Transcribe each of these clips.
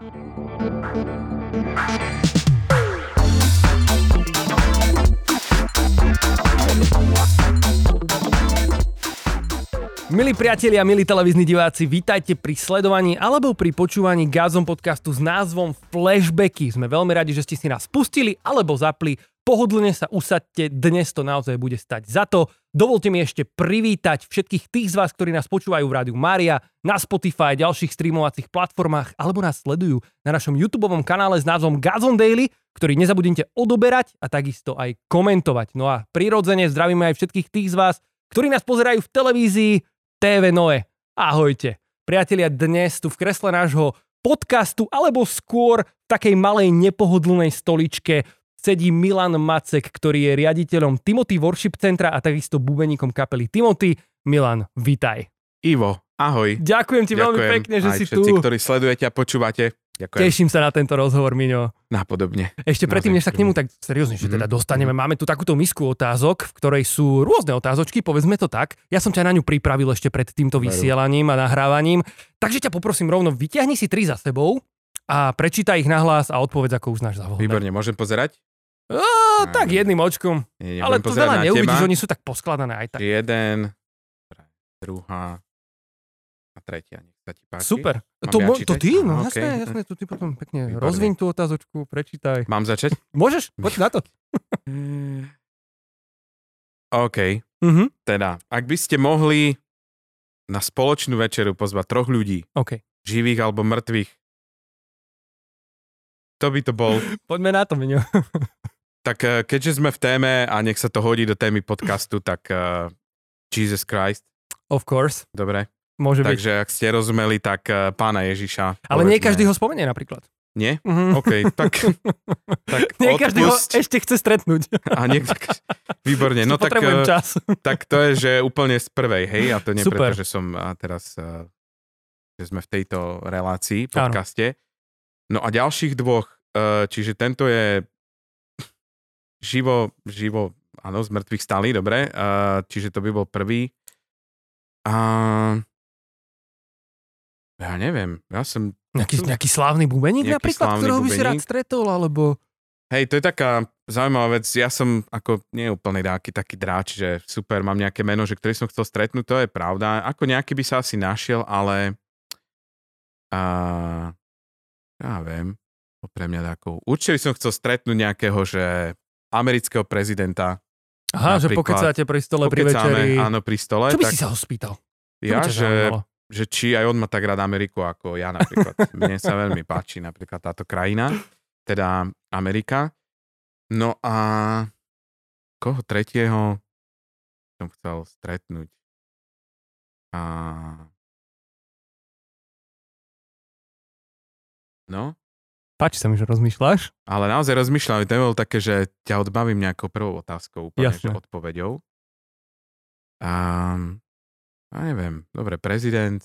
Milí priatelia, milí televízni diváci, vítajte pri sledovaní alebo pri počúvaní Gazom podcastu s názvom Flashbacky. Sme veľmi radi, že ste si nás pustili alebo zapli. Pohodlne sa usadte, dnes to naozaj bude stať za to. Dovolte mi ešte privítať všetkých tých z vás, ktorí nás počúvajú v rádiu Mária, na Spotify ďalších streamovacích platformách, alebo nás sledujú na našom YouTube kanále s názvom Gazon Daily, ktorý nezabudnite odoberať a takisto aj komentovať. No a prirodzene zdravíme aj všetkých tých z vás, ktorí nás pozerajú v televízii, TV Noe. Ahojte. Priatelia, dnes tu v kresle nášho podcastu, alebo skôr v takej malej nepohodlnej stoličke sedí Milan Macek, ktorý je riaditeľom Timothy Worship Centra a takisto bubeníkom kapely Timothy. Milan, vitaj. Ivo, ahoj. Ďakujem ti Ďakujem veľmi pekne, že si všetci, tu. ktorí sledujete a počúvate. Ďakujem. Teším sa na tento rozhovor, Miňo. Napodobne. Ešte predtým, než sa k nemu tak seriózne, že teda Mhm. dostaneme, máme tu takúto misku otázok, v ktorej sú rôzne otázočky, povedzme to tak. Ja som ťa na ňu pripravil ešte pred týmto vysielaním a nahrávaním. Takže ťa poprosím rovno, vyťahni si tri za sebou a prečítaj ich nahlas a odpovedz, ako uznáš za vhodné. Výborne, môžem pozerať? Á, tak jedným očkom. Nie, Ale to veľa neuvidíš, teba. oni sú tak poskladané aj tak. Jeden, druhá a tretia. Nech sa ti páči. Super. Mám To, ja mo- to ty, no Aha, jasné, jasné, to ty potom pekne Výborne. rozviň tú otázočku, prečítaj. Mám začať? Môžeš? Poď na to. OK, Mhm. teda, ak by ste mohli na spoločnú večeru pozvať troch ľudí, OK. živých alebo mŕtvych, to by to bol. Poďme na to, Miňo. Tak eh, keďže sme v téme a nech sa to hodí do témy podcastu, tak eh, Jesus Christ, Of course. dobre. Môže byť. Takže ak ste rozumeli, tak eh, pána Ježiša. Ale nie každý ho spomenie napríklad. Nie? Mhm. OK, tak, tak Nie každý ho ešte chce stretnúť. A nie, výborne, no tak, čas. tak to je, že úplne z prvej, hej, a to nie Super. preto, že som a teraz, že sme v tejto relácii, Áno. podcaste. No a ďalších dvoch, čiže tento je živo, živo, áno, z mŕtvych stali, dobre, eh, čiže to by bol prvý. A ja neviem, ja som Nejaký, nejaký slávny bubeník Nejaký napríklad, ktorého by si rád bubeník. stretol, alebo... Hej, to je taká zaujímavá vec. Ja som ako nie úplne taký, taký dráč, že super, mám nejaké meno, že ktorý som chcel stretnúť, to je pravda. Ako nejaký by sa asi našiel, ale a, ja viem, pre mňa takú. Určite by som chcel stretnúť nejakého, že amerického prezidenta. Aha, že pokecáte pri stole, pri večeri. Áno, pri stole. Čo by tak si sa ho spýtal? Ja, že, zaujímalo? že či aj on má tak rád Ameriku ako ja napríklad. Mne sa veľmi páči napríklad táto krajina, teda Amerika. No a koho tretieho som chcel stretnúť? A... No, Páči sa mi, že rozmýšľaš. ale naozaj rozmýšľam, to bolo také, že ťa odbavím nejakou prvou otázkou, úplne, že Jasné. odpoveďou. A, a neviem, dobre, prezident,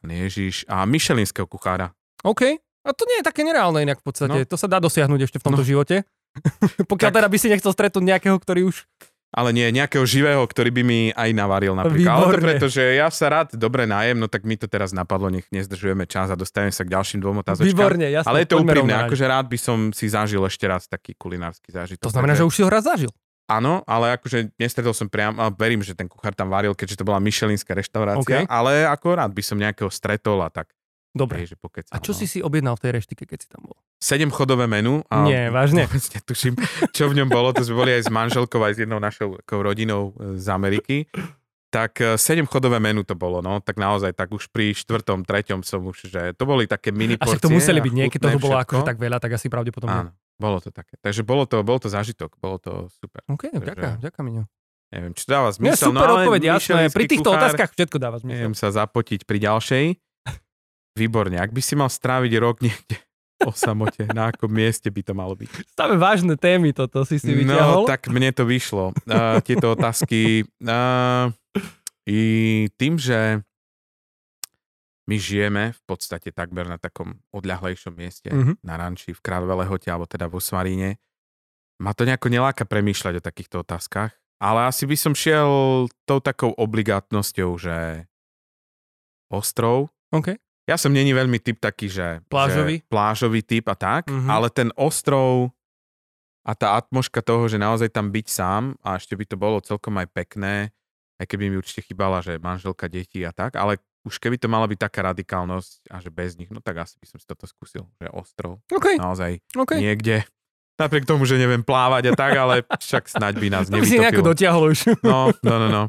Ježiš a Michelinského kuchára. OK. A to nie je také nereálne inak v podstate. No. To sa dá dosiahnuť ešte v tomto No. živote. Pokiaľ Tak. teda by si nechcel stretnúť nejakého, ktorý už... Ale nie, nejakého živého, ktorý by mi aj navaril napríklad. Ale to preto, že ja sa rád dobre najem, no tak mi to teraz napadlo, nech nezdržujeme čas a dostaneme sa k ďalším dvom otázočkám. Výborne, jasné. Ale je to úprimné, akože rád by som si zažil ešte raz taký kulinársky zážitok. To znamená, že Takže- už si ho raz zažil. Áno, ale akože nestretol som priam, ale verím, že ten kuchár tam varil, keďže to bola Michelinská reštaurácia, OK. ale ako rád by som nejakého stretol a tak. Dobre. Hej, že pokecam, A čo no. si si objednal v tej reštike, keď si tam bol? Sedem chodové menu. A Nie, vážne? Netuším, čo v ňom bolo. To sme boli aj s manželkou, aj s jednou našou rodinou e, z Ameriky. Tak e, sedem chodové menu to bolo, no. Tak naozaj, tak už pri štvrtom, treťom som už, že to boli také mini porcie. to museli byť, nie? Keď chutné toho bolo akože tak veľa, tak asi pravdepodobne. Áno, bolo to také. Takže bolo to, bol to zážitok, bolo to super. OK, ďakujem, ďakujem, Miňo. Neviem, či dáva zmysel. super no, ale odpoveď, jasné. Pri týchto kuchár, otázkach všetko dáva zmysel. Neviem sa zapotiť pri ďalšej. Výborne, ak by si mal stráviť rok niekde o samote, na akom mieste by to malo byť? Stáve vážne témy toto si si No, vyťahol. tak mne to vyšlo. Uh, tieto otázky. Uh, I tým, že my žijeme v podstate takmer na takom odľahlejšom mieste, Mhm. na ranči v Kráľové lehote, alebo teda vo Svaríne, ma to nejako neláka premýšľať o takýchto otázkach, ale asi by som šiel tou takou obligátnosťou, že ostrov, OK. Ja som není veľmi typ taký, že... Plážový? Že plážový typ a tak, Mhm. ale ten ostrov a tá atmoška toho, že naozaj tam byť sám a ešte by to bolo celkom aj pekné, aj keby mi určite chýbala, že manželka, deti a tak, ale už keby to mala byť taká radikálnosť a že bez nich, no tak asi by som si toto skúsil, že ostrov, OK, naozaj OK. niekde. Napriek tomu, že neviem plávať a tak, ale však snaď by nás To by si nejako nevytopilo. dotiahol už. No, no, no, no.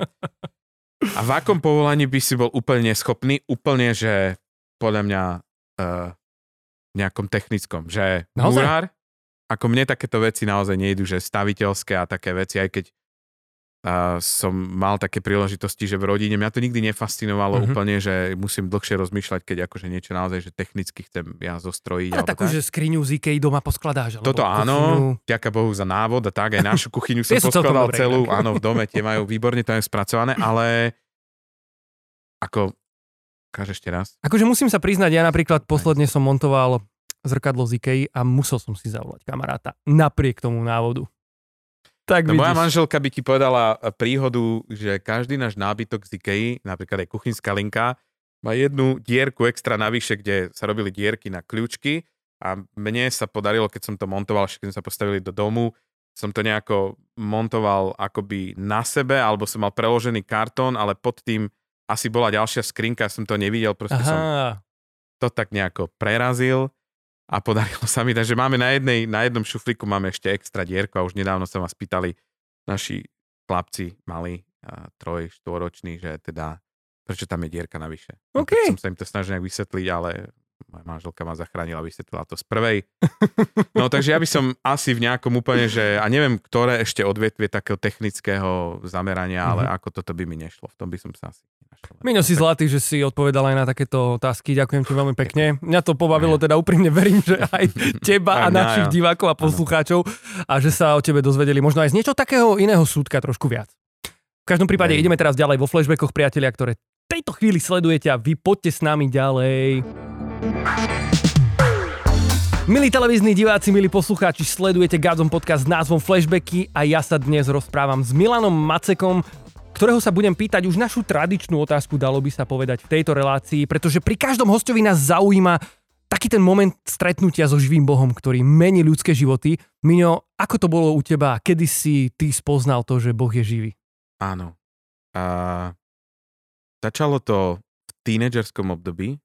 A v akom povolaní by si bol úplne neschopný? Úplne, že podľa mňa uh, nejakom technickom, že Naozaj? múrár, ako mne takéto veci naozaj nejdu, že staviteľské a také veci, aj keď uh, som mal také príležitosti, že v rodine, mňa to nikdy nefascinovalo Mhm. mm-hmm. úplne, že musím dlhšie rozmýšľať, keď akože niečo naozaj, že technicky chcem ja zostrojiť. Ale takú, tak. že skriňu z Ikei doma poskladáš. Toto kuchyňu. áno, ďaká Bohu za návod a tak, aj našu kuchyňu som poskladal celú, áno, v dome, tie majú výborne to je spracované, ale ako, káž ešte raz, Akože musím sa priznať, ja napríklad posledne som montoval zrkadlo z Ikei a musel som si zavolať kamaráta napriek tomu návodu. Tak no moja manželka by ti povedala e, príhodu, že každý náš nábytok z Ikei, napríklad aj kuchynská linka, má jednu dierku extra navyše, kde sa robili dierky na kľúčky a mne sa podarilo, keď som to montoval, keď sme sa postavili do domu, som to nejako montoval akoby na sebe, alebo som mal preložený kartón, ale pod tým asi bola ďalšia skrinka, som to nevidel, proste som Aha, to tak nejako prerazil a podarilo sa mi, takže máme na, jednej, na jednom šuflíku máme ešte extra dierku a už nedávno sa vás pýtali naši chlapci mali a, troj, štvoroční, že teda prečo tam je dierka navyše. No, OK. tak som sa im to snažil nejak vysvetliť, ale moja manželka ma zachránila, vysvetlila to z prvej. No takže ja by som asi v nejakom úplne, že a neviem, ktoré ešte odvetvie takého technického zamerania, ale Mhm. ako toto by mi nešlo, v tom by som sa asi nenašiel. Miňo si zlatý, že si odpovedal aj na takéto otázky. Ďakujem ti veľmi pekne. Mňa to pobavilo, teda úprimne verím, že aj teba a našich divákov a poslucháčov a že sa o tebe dozvedeli možno aj z niečo takého iného súdka trošku viac. V každom prípade ideme teraz ďalej vo flashbackoch, priatelia, ktoré tejto chvíli sledujete a vy poďte s nami ďalej. Milí televízni diváci, milí poslucháči, sledujete Gadzom podcast s názvom Flashbacky a ja sa dnes rozprávam s Milanom Macekom, ktorého sa budem pýtať už našu tradičnú otázku, dalo by sa povedať v tejto relácii, pretože pri každom hostovi nás zaujíma taký ten moment stretnutia so živým Bohom, ktorý mení ľudské životy. Miňo, ako to bolo u teba? Kedy si ty spoznal to, že Boh je živý? Áno. A začalo to v tínedžerskom období.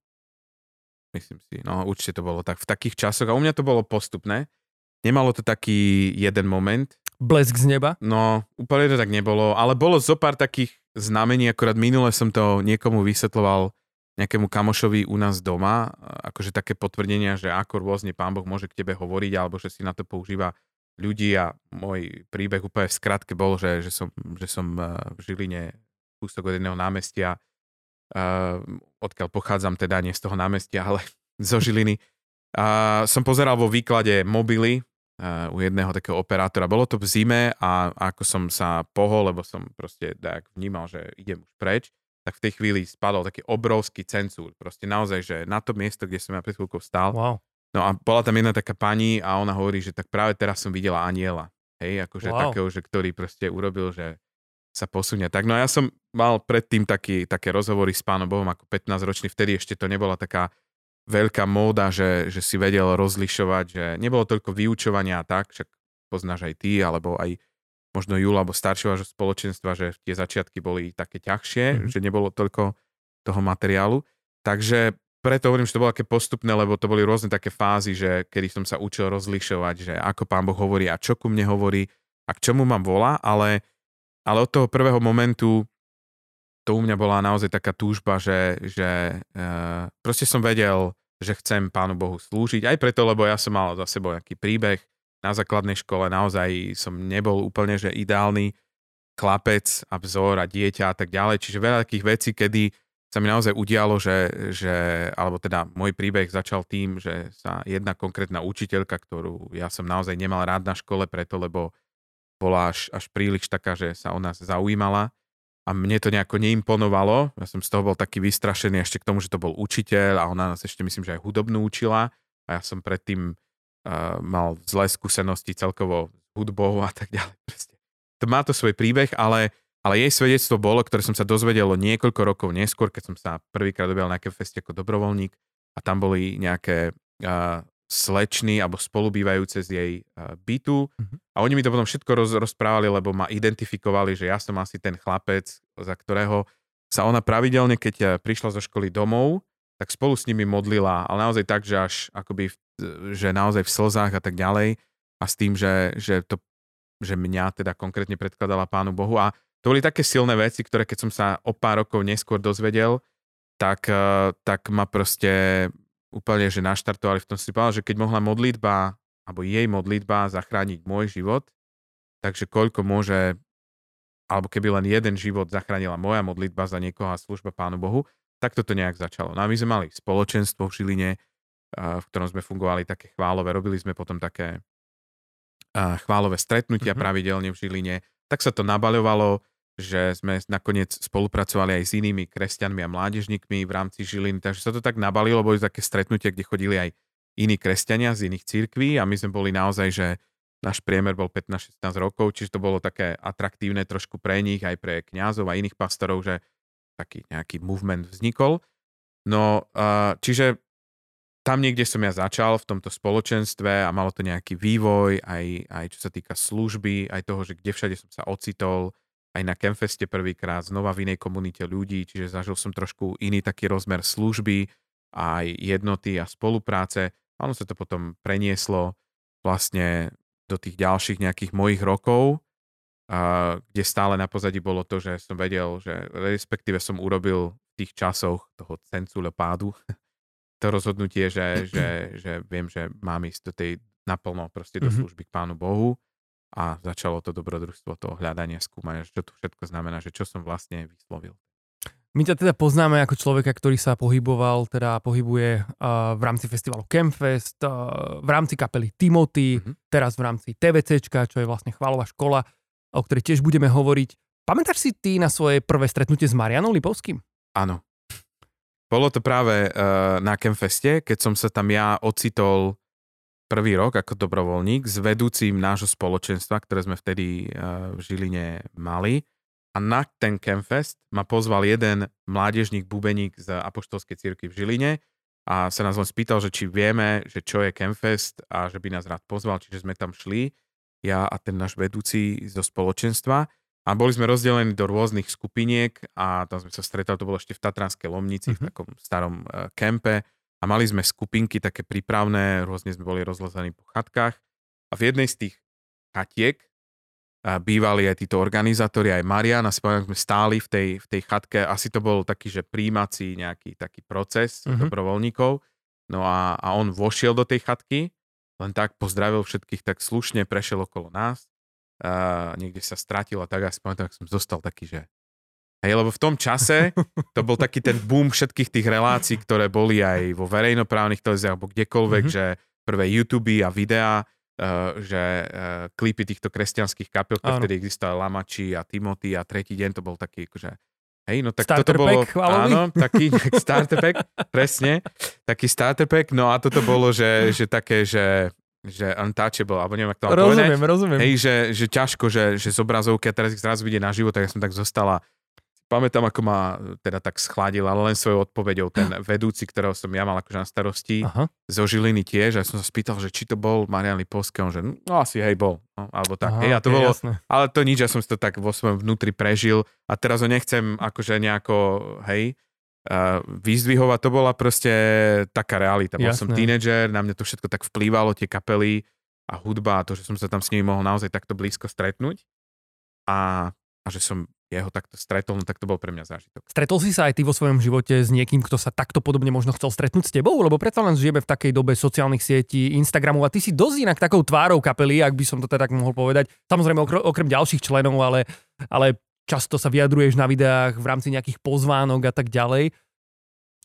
Myslím si, no určite to bolo tak v takých časoch. A u mňa to bolo postupné. Nemalo to taký jeden moment. Blesk z neba? No, úplne to tak nebolo, ale bolo zo pár takých znamení, akorát minule som to niekomu vysvetloval nejakému kamošovi u nás doma, akože také potvrdenia, že ako rôzne pán Boh môže k tebe hovoriť, alebo že si na to používa ľudí a môj príbeh úplne v skratke bol, že, že, som, že som eh, v Žiline kúsok od jedného námestia, uh, odkiaľ pochádzam teda nie z toho námestia, ale zo Žiliny. A som pozeral vo výklade mobily uh, u jedného takého operátora. Bolo to v zime a ako som sa pohol, lebo som proste tak vnímal, že idem už preč, tak v tej chvíli spadol taký obrovský cencúr. Proste naozaj, že na to miesto, kde som ja pred chvíľkou stál, Wow. No a bola tam jedna taká pani a ona hovorí, že tak práve teraz som videla aniela. Hej, akože Wow. wow. takého, že ktorý proste urobil, že sa posunia. Tak no a ja som mal predtým taký, také rozhovory s pánom Bohom ako 15 ročný, vtedy ešte to nebola taká veľká móda, že, že si vedel rozlišovať, že nebolo toľko vyučovania a tak, však poznáš aj ty, alebo aj možno Jula, alebo staršieho spoločenstva, že tie začiatky boli také ťažšie, Mhm. mm-hmm. že nebolo toľko toho materiálu. Takže preto hovorím, že to bolo také postupné, lebo to boli rôzne také fázy, že kedy som sa učil rozlišovať, že ako pán Boh hovorí a čo ku mne hovorí a k čomu mám volá, ale, ale od toho prvého momentu to u mňa bola naozaj taká túžba, že, že uh, proste som vedel, že chcem Pánu Bohu slúžiť, aj preto, lebo ja som mal za sebou nejaký príbeh. Na základnej škole, naozaj som nebol úplne, že ideálny chlapec a vzor a dieťa a tak ďalej, čiže veľa takých vecí, kedy sa mi naozaj udialo, že, že, alebo teda môj príbeh začal tým, že sa jedna konkrétna učiteľka, ktorú ja som naozaj nemal rád na škole preto, lebo bola až, až príliš taká, že sa o nás zaujímala a mne to nejako neimponovalo. Ja som z toho bol taký vystrašený ešte k tomu, že to bol učiteľ a ona nás ešte myslím, že aj hudobnú učila a ja som predtým uh, mal zlé skúsenosti celkovo s hudbou a tak ďalej. Proste. To má to svoj príbeh, ale ale jej svedectvo bolo, ktoré som sa dozvedel niekoľko rokov neskôr, keď som sa prvýkrát objavil na nejaké feste ako dobrovoľník a tam boli nejaké uh, slečny alebo spolubývajúce z jej uh, bytu. Mm-hmm. a oni mi to potom všetko roz, rozprávali, lebo ma identifikovali, že ja som asi ten chlapec, za ktorého sa ona pravidelne, keď prišla zo školy domov, tak spolu s nimi modlila, ale naozaj tak, že až akoby, že naozaj v slzách a tak ďalej. A s tým, že, že to že mňa teda konkrétne predkladala Pánu Bohu. A to boli také silné veci, ktoré keď som sa o pár rokov neskôr dozvedel, tak, eh, tak ma proste úplne, že naštartovali v tom si povedal, že keď mohla modlitba, alebo jej modlitba zachrániť môj život, takže koľko môže, alebo keby len jeden život zachránila moja modlitba za niekoho a služba Pánu Bohu, tak toto nejak začalo. No a my sme mali spoločenstvo v Žiline, eh, v ktorom sme fungovali také chválové, robili sme potom také eh, chválové stretnutia mm-hmm. pravidelne v Žiline, tak sa to nabaľovalo, že sme nakoniec spolupracovali aj s inými kresťanmi a mládežníkmi v rámci Žiliny, takže sa to tak nabalilo, boli také stretnutia, kde chodili aj iní kresťania z iných církví a my sme boli naozaj, že náš priemer bol 15-16 rokov, čiže to bolo také atraktívne trošku pre nich, aj pre kňazov a iných pastorov, že taký nejaký movement vznikol. No, čiže tam niekde som ja začal v tomto spoločenstve a malo to nejaký vývoj, aj, aj čo sa týka služby, aj toho, že kde všade som sa ocitol, aj na Campfeste prvýkrát, znova v inej komunite ľudí, čiže zažil som trošku iný taký rozmer služby, aj jednoty a spolupráce. A ono sa to potom prenieslo vlastne do tých ďalších nejakých mojich rokov, a, kde stále na pozadí bolo to, že som vedel, že respektíve som urobil v tých časoch toho cencu pádu, to rozhodnutie, že, že, že viem, že mám ísť do tej naplno proste do mhm. služby k Pánu Bohu a začalo to dobrodružstvo, toho hľadania, skúmania, čo to všetko znamená, že čo som vlastne vyslovil. My ťa teda poznáme ako človeka, ktorý sa pohyboval, teda pohybuje uh, v rámci festivalu Campfest, uh, v rámci kapely Timothy, mm-hmm. teraz v rámci TVCčka, čo je vlastne chválová škola, o ktorej tiež budeme hovoriť. Pamätáš si ty na svoje prvé stretnutie s Marianom Lipovským? Áno. Bolo to práve uh, na Kemfeste, keď som sa tam ja ocitol prvý rok ako dobrovoľník s vedúcim nášho spoločenstva, ktoré sme vtedy uh, v Žiline mali. A na ten Kemfest ma pozval jeden mládežník, bubeník z Apoštolskej cirkvi v Žiline a sa nás len spýtal, že či vieme, že čo je Kemfest a že by nás rád pozval, čiže sme tam šli, ja a ten náš vedúci zo spoločenstva a boli sme rozdelení do rôznych skupiniek a tam sme sa stretali, to bolo ešte v Tatranskej Lomnici, mm-hmm. v mhm. takom starom uh, kempe a mali sme skupinky také prípravné, rôzne sme boli rozlezení po chatkách. A v jednej z tých chatiek uh, bývali aj títo organizátori, aj Marian a spomínam, sme stáli v tej, v tej chatke, asi to bol taký, že príjmací nejaký taký proces mm-hmm. dobrovoľníkov, no a, a on vošiel do tej chatky, len tak pozdravil všetkých, tak slušne prešiel okolo nás. Uh, niekde sa stratil a tak a si pamätám, som zostal taký, že Hej, lebo v tom čase to bol taký ten boom všetkých tých relácií, ktoré boli aj vo verejnoprávnych televíziách alebo kdekoľvek, mm-hmm. že prvé YouTube a videá, uh, že uh, klipy týchto kresťanských kapiel, ktoré vtedy existovali Lamači a Timothy a tretí deň to bol taký akože Hej, no tak starter toto bolo, pack, áno, taký starter pack, presne, taký starter pack, no a toto bolo, že, že také, že že untouchable, alebo neviem, ako to mám Rozumiem, povedať. rozumiem. Hej, že, že ťažko, že, že z obrazovky a teraz ich zrazu vidie na život, tak ja som tak zostala pamätám, ako ma teda tak schladil, ale len svojou odpoveďou ten vedúci, ktorého som ja mal akože na starosti, Aha. zo Žiliny tiež, a som sa spýtal, že či to bol Marian Lipovský, on že no asi hej bol, no, alebo tak. Aha, hej, a to okay, bolo, jasné. ale to nič, ja som si to tak vo svojom vnútri prežil a teraz ho nechcem akože nejako, hej, uh, vyzdvihovať, to bola proste taká realita. Bol som tínedžer, na mňa to všetko tak vplývalo, tie kapely a hudba a to, že som sa tam s nimi mohol naozaj takto blízko stretnúť a, a že som jeho takto stretol, no tak to bol pre mňa zážitok. Stretol si sa aj ty vo svojom živote s niekým, kto sa takto podobne možno chcel stretnúť s tebou? Lebo predsa len žijeme v takej dobe sociálnych sietí, Instagramu a ty si dosť inak takou tvárou kapely, ak by som to teda tak mohol povedať. Samozrejme okrem, okrem ďalších členov, ale, ale často sa vyjadruješ na videách v rámci nejakých pozvánok a tak ďalej.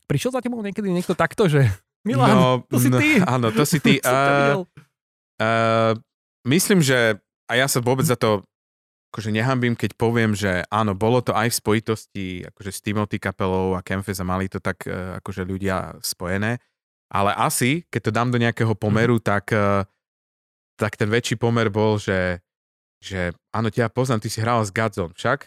Prišiel za tebou niekedy niekto takto, že Milan, no, to si no, ty. áno, to si ty. uh, uh, myslím, že a ja sa vôbec za to akože nehambím, keď poviem, že áno, bolo to aj v spojitosti akože s Timothy kapelou a Kempfest a mali to tak uh, akože ľudia spojené, ale asi, keď to dám do nejakého pomeru, mm. tak, uh, tak ten väčší pomer bol, že, že áno, ťa poznám, ty si hral s Godzone však?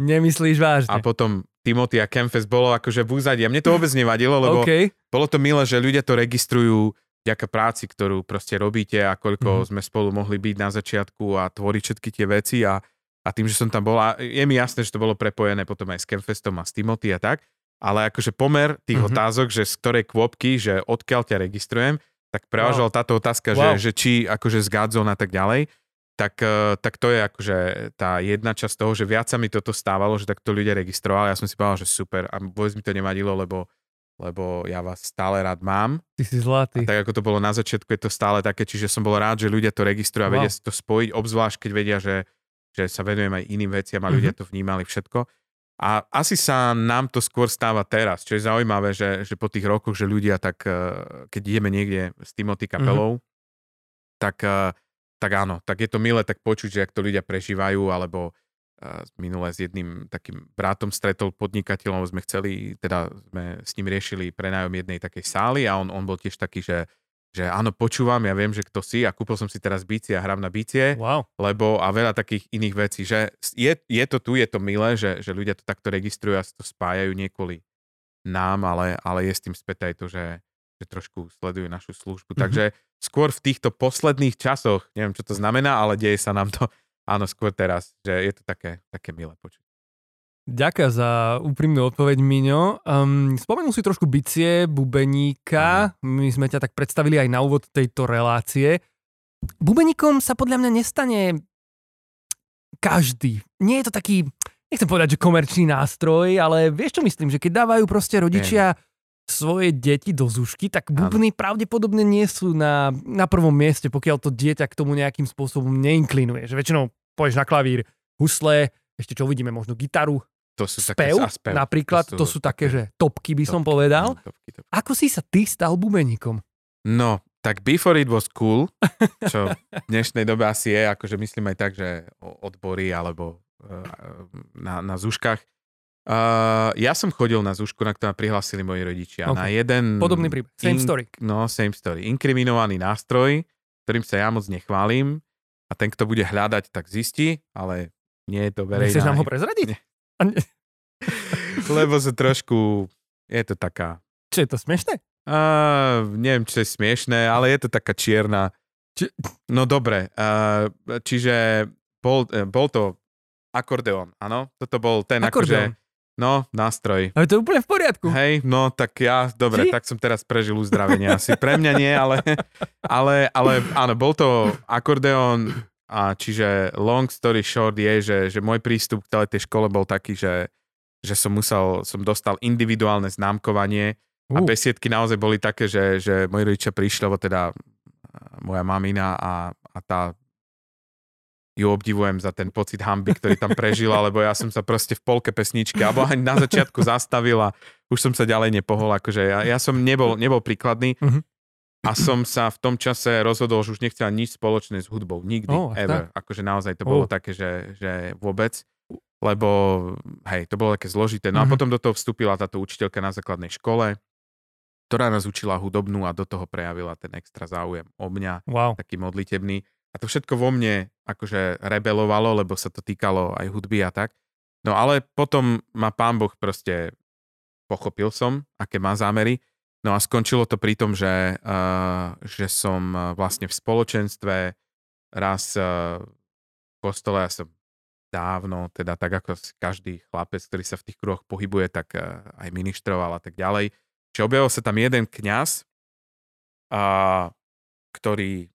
Nemyslíš vážne? A potom Timothy a Campfest bolo akože v úzadí. A mne to vôbec nevadilo, lebo okay. bolo to milé, že ľudia to registrujú vďaka práci, ktorú proste robíte a koľko mm-hmm. sme spolu mohli byť na začiatku a tvoriť všetky tie veci a, a tým, že som tam bol, a je mi jasné, že to bolo prepojené potom aj s Campfestom a s Timothy a tak, ale akože pomer tých mm-hmm. otázok, že z ktorej kvopky, že odkiaľ ťa registrujem, tak prevažovala wow. táto otázka, wow. že, že či akože z Godzone a tak ďalej, tak, eh, tak to je akože tá jedna časť toho, že viac sa mi toto stávalo, že takto ľudia registrovali. Ja som si povedal, že super a vôbec mi to nevadilo, lebo, lebo ja vás stále rád mám. Ty si zlatý. A tak ako to bolo na začiatku, je to stále také, čiže som bol rád, že ľudia to registrujú a wow. vedia si to spojiť, obzvlášť keď vedia, že, že sa venujem aj iným veciam a ľudia mm-hmm. to vnímali všetko. A asi sa nám to skôr stáva teraz, čo je zaujímavé, že, že po tých rokoch, že ľudia tak, eh, keď ideme niekde s Timothy kapelou, mm-hmm. tak, eh, tak áno, tak je to milé tak počuť, že ak to ľudia prežívajú, alebo eh, minule s jedným takým bratom stretol podnikateľom, sme chceli, teda sme s ním riešili prenájom jednej takej sály a on, on bol tiež taký, že že áno, počúvam, ja viem, že kto si a kúpil som si teraz bicie a hram na bicie, wow. lebo a veľa takých iných vecí, že je, je to tu, je to milé, že, že ľudia to takto registrujú a to spájajú nie nám, ale, ale je s tým späť aj to, že, že trošku sledujú našu službu. Mm-hmm. Takže skôr v týchto posledných časoch, neviem, čo to znamená, ale deje sa nám to, áno, skôr teraz, že je to také, také milé počuť. Ďakujem za úprimnú odpoveď, Miňo. Um, spomenul si trošku bicie, bubeníka. My sme ťa tak predstavili aj na úvod tejto relácie. Bubeníkom sa podľa mňa nestane každý. Nie je to taký, nechcem povedať, že komerčný nástroj, ale vieš čo myslím, že keď dávajú proste rodičia svoje deti do zušky, tak bubny ano. pravdepodobne nie sú na, na prvom mieste, pokiaľ to dieťa k tomu nejakým spôsobom neinklinuje. Že väčšinou poješ na klavír husle, ešte čo uvidíme, možno gitaru, to sú spev, také, spev napríklad, to sú, to sú také, že topky by topky, som povedal. Topky, topky. Ako si sa ty stal bubeníkom? No, tak before it was cool, čo v dnešnej dobe asi je, akože myslím aj tak, že odbory alebo uh, na, na zúškach. Uh, ja som chodil na zúšku, na ktorú prihlásili moji rodičia. Okay. Na jeden... Podobný príbeh. Same in, story. No, same story. Inkriminovaný nástroj, ktorým sa ja moc nechválim a ten, kto bude hľadať, tak zistí, ale nie je to verejná... Nechceš nám ho prezradiť? Lebo sa trošku, je to taká... Čo je to smiešné? Uh, neviem, čo je smiešné, ale je to taká čierna. Či... No dobre, uh, čiže bol, uh, bol to akordeón, áno? Toto bol ten akože... No, nástroj. Ale to je úplne v poriadku. Hej, no tak ja, dobre, Či? tak som teraz prežil uzdravenie asi. Pre mňa nie, ale, ale, ale áno, bol to akordeón, a čiže long story short je, že, že môj prístup k tej škole bol taký, že, že som musel, som dostal individuálne známkovanie uh. a besiedky naozaj boli také, že, že moji rodičia prišli, lebo teda moja mamina a, a tá ju obdivujem za ten pocit hamby, ktorý tam prežila, lebo ja som sa proste v polke pesničky, alebo aj na začiatku zastavil a už som sa ďalej nepohol, akože ja, ja som nebol, nebol príkladný. Uh-huh. A som sa v tom čase rozhodol, že už nechcel nič spoločné s hudbou. Nikdy, oh, ever. Tak. Akože naozaj to bolo oh. také, že, že vôbec. Lebo, hej, to bolo také zložité. No mm-hmm. a mhm. potom do toho vstúpila táto učiteľka na základnej škole, ktorá nás učila hudobnú a do toho prejavila ten extra záujem o mňa. Wow. Taký modlitebný. A to všetko vo mne akože rebelovalo, lebo sa to týkalo aj hudby a tak. No ale potom ma pán Boh proste pochopil som, aké má zámery No a skončilo to pri tom, že, uh, že som uh, vlastne v spoločenstve raz uh, v kostole, ja som dávno, teda tak ako každý chlapec, ktorý sa v tých kruhoch pohybuje, tak uh, aj ministroval a tak ďalej. Čiže objavil sa tam jeden kňaz, uh, ktorý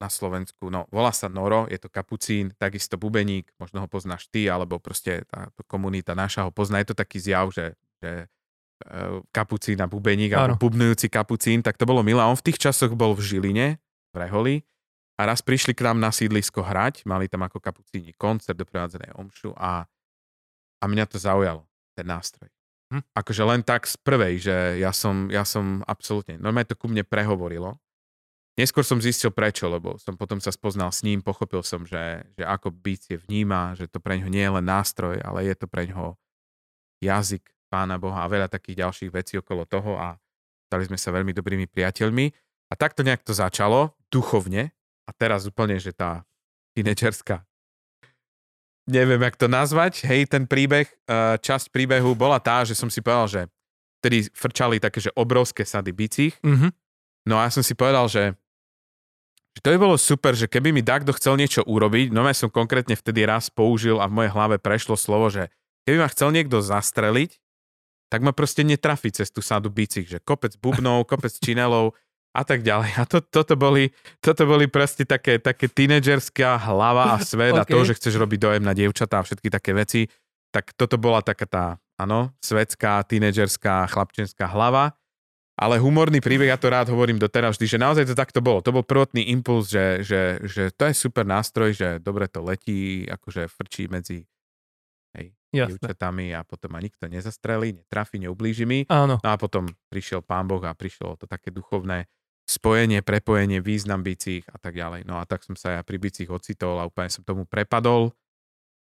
na Slovensku, no volá sa Noro, je to kapucín, takisto bubeník, možno ho poznáš ty, alebo proste táto komunita naša ho pozná. Je to taký zjav, že, že Eh, kapucín a bubeník, alebo bubnujúci kapucín, tak to bolo milé. On v tých časoch bol v Žiline, v Reholi, a raz prišli k nám na sídlisko hrať, mali tam ako kapucíni koncert, doprevádzané omšu a, a mňa to zaujalo, ten nástroj. Hm. Akože len tak z prvej, že ja som, ja som absolútne, normálne to ku mne prehovorilo. Neskôr som zistil prečo, lebo som potom sa spoznal s ním, pochopil som, že, že ako bicie vníma, že to pre ňo nie je len nástroj, ale je to pre ňo jazyk, Pána Boha a veľa takých ďalších vecí okolo toho a stali sme sa veľmi dobrými priateľmi. A takto nejak to začalo, duchovne, a teraz úplne, že tá tínečerská neviem, jak to nazvať, hej, ten príbeh, uh, časť príbehu bola tá, že som si povedal, že vtedy frčali také, že obrovské sady bicích. Mhm. No a ja som si povedal, že, že to by bolo super, že keby mi takto chcel niečo urobiť, no ja som konkrétne vtedy raz použil a v mojej hlave prešlo slovo, že keby ma chcel niekto zastreliť, tak ma proste netrafí cez tú sadu bicích, že kopec bubnov, kopec činelov a tak ďalej. A to, toto, boli, toto boli proste také, také tínedžerská hlava a svet okay. a to, že chceš robiť dojem na dievčatá a všetky také veci, tak toto bola taká tá, áno, svetská, tínedžerská, chlapčenská hlava ale humorný príbeh, ja to rád hovorím doteraz vždy, že naozaj to takto bolo. To bol prvotný impuls, že, že, že to je super nástroj, že dobre to letí, akože frčí medzi dievčatami a potom ma nikto nezastrelí, netrafí, neublíži mi. Áno. No a potom prišiel pán Boh a prišlo to také duchovné spojenie, prepojenie, význam bicích a tak ďalej. No a tak som sa ja pri bicích ocitol a úplne som tomu prepadol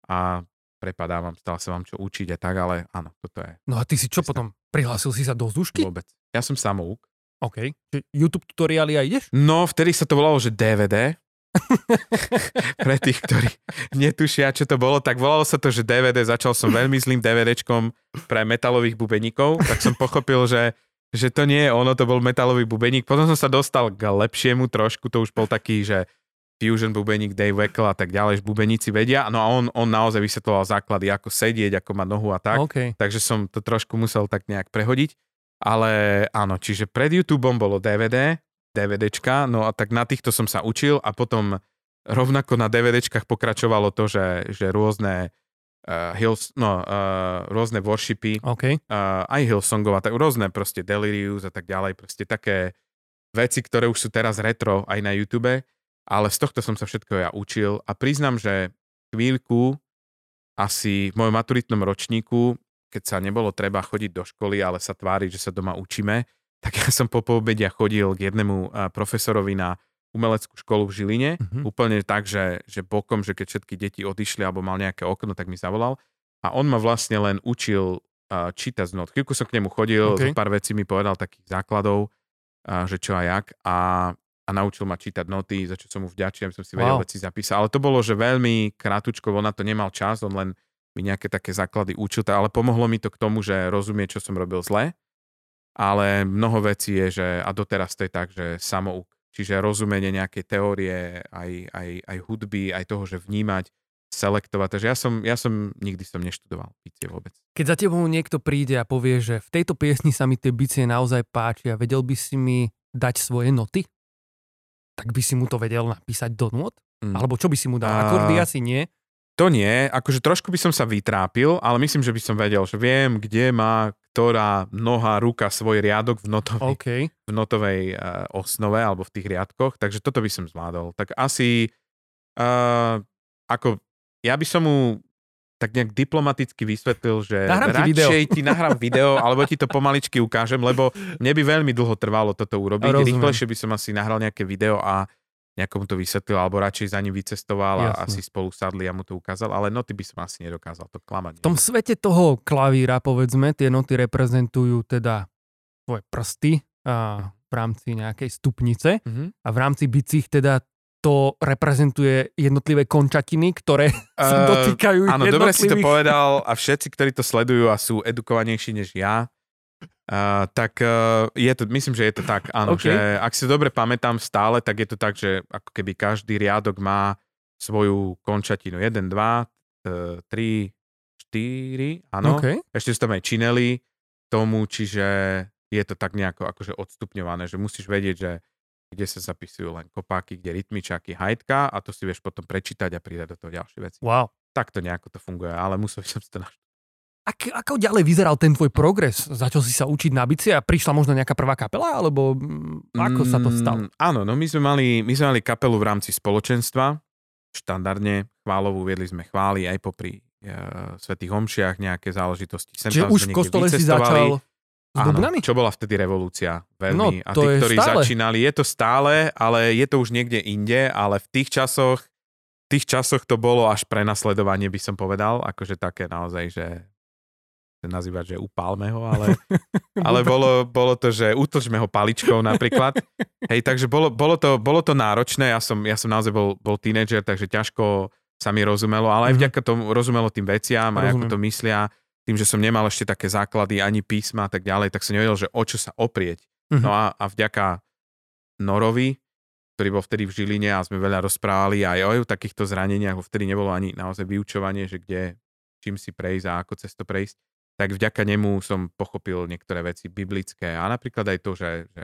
a prepadávam, stále sa vám čo učiť a tak, ale áno, toto je. No a ty si čo potom? Prihlásil si sa do zdušky? Vôbec. Ja som samouk. OK. YouTube tutoriály aj ideš? No, vtedy sa to volalo, že DVD. Pre tých, ktorí netušia, čo to bolo, tak volalo sa to, že DVD. Začal som veľmi zlým DVDčkom pre metalových bubeníkov, tak som pochopil, že, že to nie je ono, to bol metalový bubeník. Potom som sa dostal k lepšiemu trošku, to už bol taký, že Fusion bubeník, Dave Weckl a tak ďalej, bubeníci vedia. No a on, on naozaj vysvetloval základy, ako sedieť, ako mať nohu a tak. Okay. Takže som to trošku musel tak nejak prehodiť. Ale áno, čiže pred YouTubeom bolo DVD, DVDčka, no a tak na týchto som sa učil a potom rovnako na DVDčkách pokračovalo to, že, že rôzne uh, Hills, no, uh, rôzne worshipy, okay. uh, aj Hillsongov a tak rôzne proste Delirius a tak ďalej, proste také veci, ktoré už sú teraz retro aj na YouTube ale z tohto som sa všetko ja učil a priznám, že chvíľku asi v mojom maturitnom ročníku, keď sa nebolo treba chodiť do školy, ale sa tváriť, že sa doma učíme, tak ja som po poobedia chodil k jednému profesorovi na umeleckú školu v Žiline, mm-hmm. úplne tak, že, že bokom, že keď všetky deti odišli alebo mal nejaké okno, tak mi zavolal a on ma vlastne len učil uh, čítať z not. Chvíľku som k nemu chodil, okay. pár vecí mi povedal takých základov, uh, že čo a jak a a naučil ma čítať noty, za čo som mu vďačný, aby som si vedel wow. veci zapísal. Ale to bolo, že veľmi krátučko, on na to nemal čas, on len mi nejaké také základy učil, ale pomohlo mi to k tomu, že rozumie, čo som robil zle. Ale mnoho vecí je, že a doteraz to je tak, že samouk. Čiže rozumenie nejakej teórie, aj, aj, aj hudby, aj toho, že vnímať, selektovať. Takže ja som, ja som nikdy som neštudoval bicie vôbec. Keď za tebou niekto príde a povie, že v tejto piesni sa mi tie bicie naozaj páčia, vedel by si mi dať svoje noty? tak by si mu to vedel napísať do nôd? Mm. Alebo čo by si mu dal? Akordy asi nie. To nie, akože trošku by som sa vytrápil, ale myslím, že by som vedel, že viem, kde má ktorá noha, ruka svoj riadok v notovej, okay. v notovej uh, osnove alebo v tých riadkoch, takže toto by som zvládol. Tak asi uh, ako ja by som mu tak nejak diplomaticky vysvetlil, že nahrám radšej ti, ti nahrám video, alebo ti to pomaličky ukážem, lebo mne by veľmi dlho trvalo toto urobiť. Rozumiem. Rýchlejšie by som asi nahral nejaké video a nejakomu to vysvetlil, alebo radšej za ním vycestoval a asi spolu sadli a mu to ukázal, ale noty by som asi nedokázal to klamať. V tom svete toho klavíra, povedzme, tie noty reprezentujú teda tvoje prsty a v rámci nejakej stupnice mm-hmm. a v rámci bicích teda to reprezentuje jednotlivé končatiny, ktoré sa dotýkajú Áno, dobre si to povedal a všetci, ktorí to sledujú a sú edukovanejší než ja, uh, tak uh, je to, myslím, že je to tak, áno, okay. že ak si dobre pamätám stále, tak je to tak, že ako keby každý riadok má svoju končatinu. 1, 2, 3, 4, áno. Okay. Ešte sú tam aj činely tomu, čiže je to tak nejako akože odstupňované, že musíš vedieť, že kde sa zapisujú len kopáky, kde rytmičáky, hajtka a to si vieš potom prečítať a pridať do toho ďalšie veci. Wow. Takto nejako to funguje, ale musel som si to naštúdiť. Ak, ako ďalej vyzeral ten tvoj progres? Začal si sa učiť na bicie a prišla možno nejaká prvá kapela? Alebo mm, ako sa to stalo? Mm, áno, no my sme, mali, my sme mali kapelu v rámci spoločenstva. Štandardne chválovú viedli sme chvály aj popri uh, svetých homšiach, nejaké záležitosti. Sem Čiže už v kostole si začal s Áno, bubnami? čo bola vtedy revolúcia veľmi. No, a tí, ktorí stále. začínali, je to stále, ale je to už niekde inde, ale v tých časoch, v tých časoch to bolo až prenasledovanie, by som povedal, akože také naozaj, že nazývať, že upálme ho, ale, ale bolo, bolo to, že útočme ho paličkou napríklad. Hej, takže bolo, bolo, to, bolo to náročné, ja som, ja som naozaj bol, bol tínedžer, takže ťažko sa mi rozumelo, ale aj Mhm. vďaka tomu rozumelo tým veciam, ako Rozumiem. to myslia, tým, že som nemal ešte také základy ani písma a tak ďalej, tak som nevedel, že o čo sa oprieť. Mhm. No a, a vďaka Norovi, ktorý bol vtedy v Žiline a sme veľa rozprávali aj o takýchto zraneniach, vtedy nebolo ani naozaj vyučovanie, že kde, čím si prejsť a ako cez to prejsť, tak vďaka nemu som pochopil niektoré veci biblické a napríklad aj to, že, že,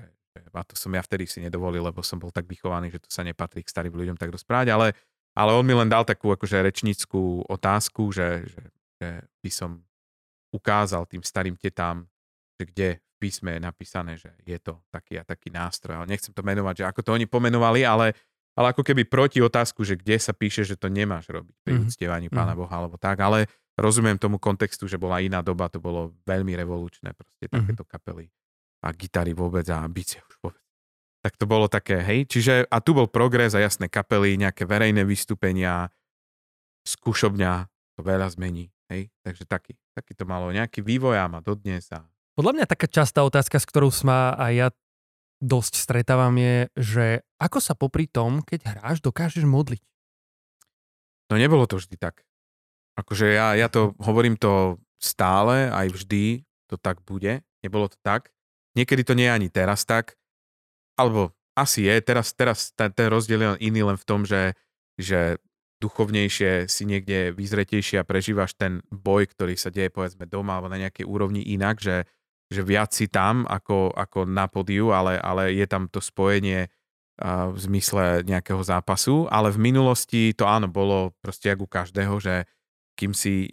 a to som ja vtedy si nedovolil, lebo som bol tak vychovaný, že to sa nepatrí k starým ľuďom tak rozprávať, ale, ale on mi len dal takú akože rečnickú otázku, že, že, že by som ukázal tým starým tetám, že kde v písme je napísané, že je to taký a taký nástroj. Ale nechcem to menovať, že ako to oni pomenovali, ale, ale ako keby proti otázku, že kde sa píše, že to nemáš robiť pri Mhm. uctievaní Pána Boha alebo tak, ale rozumiem tomu kontextu, že bola iná doba, to bolo veľmi revolučné, proste Mhm. takéto kapely a gitary vôbec a bicie už vôbec. Tak to bolo také, hej, čiže a tu bol progres a jasné kapely, nejaké verejné vystúpenia, skúšobňa, to veľa zmení, hej, takže taký, taký to malo nejaký vývoj a má dodnes a Podľa mňa taká častá otázka, s ktorou sa aj ja dosť stretávam je, že ako sa popri tom, keď hráš, dokážeš modliť? No nebolo to vždy tak. Akože ja, ja to hovorím to stále, aj vždy to tak bude. Nebolo to tak. Niekedy to nie je ani teraz tak. Alebo asi je. Teraz, teraz ten, ten rozdiel je iný len v tom, že, že duchovnejšie si niekde vyzretejšie a prežívaš ten boj, ktorý sa deje povedzme doma alebo na nejakej úrovni inak, že, že viac si tam ako, ako na podiu, ale, ale je tam to spojenie v zmysle nejakého zápasu, ale v minulosti to áno, bolo proste ako u každého, že kým si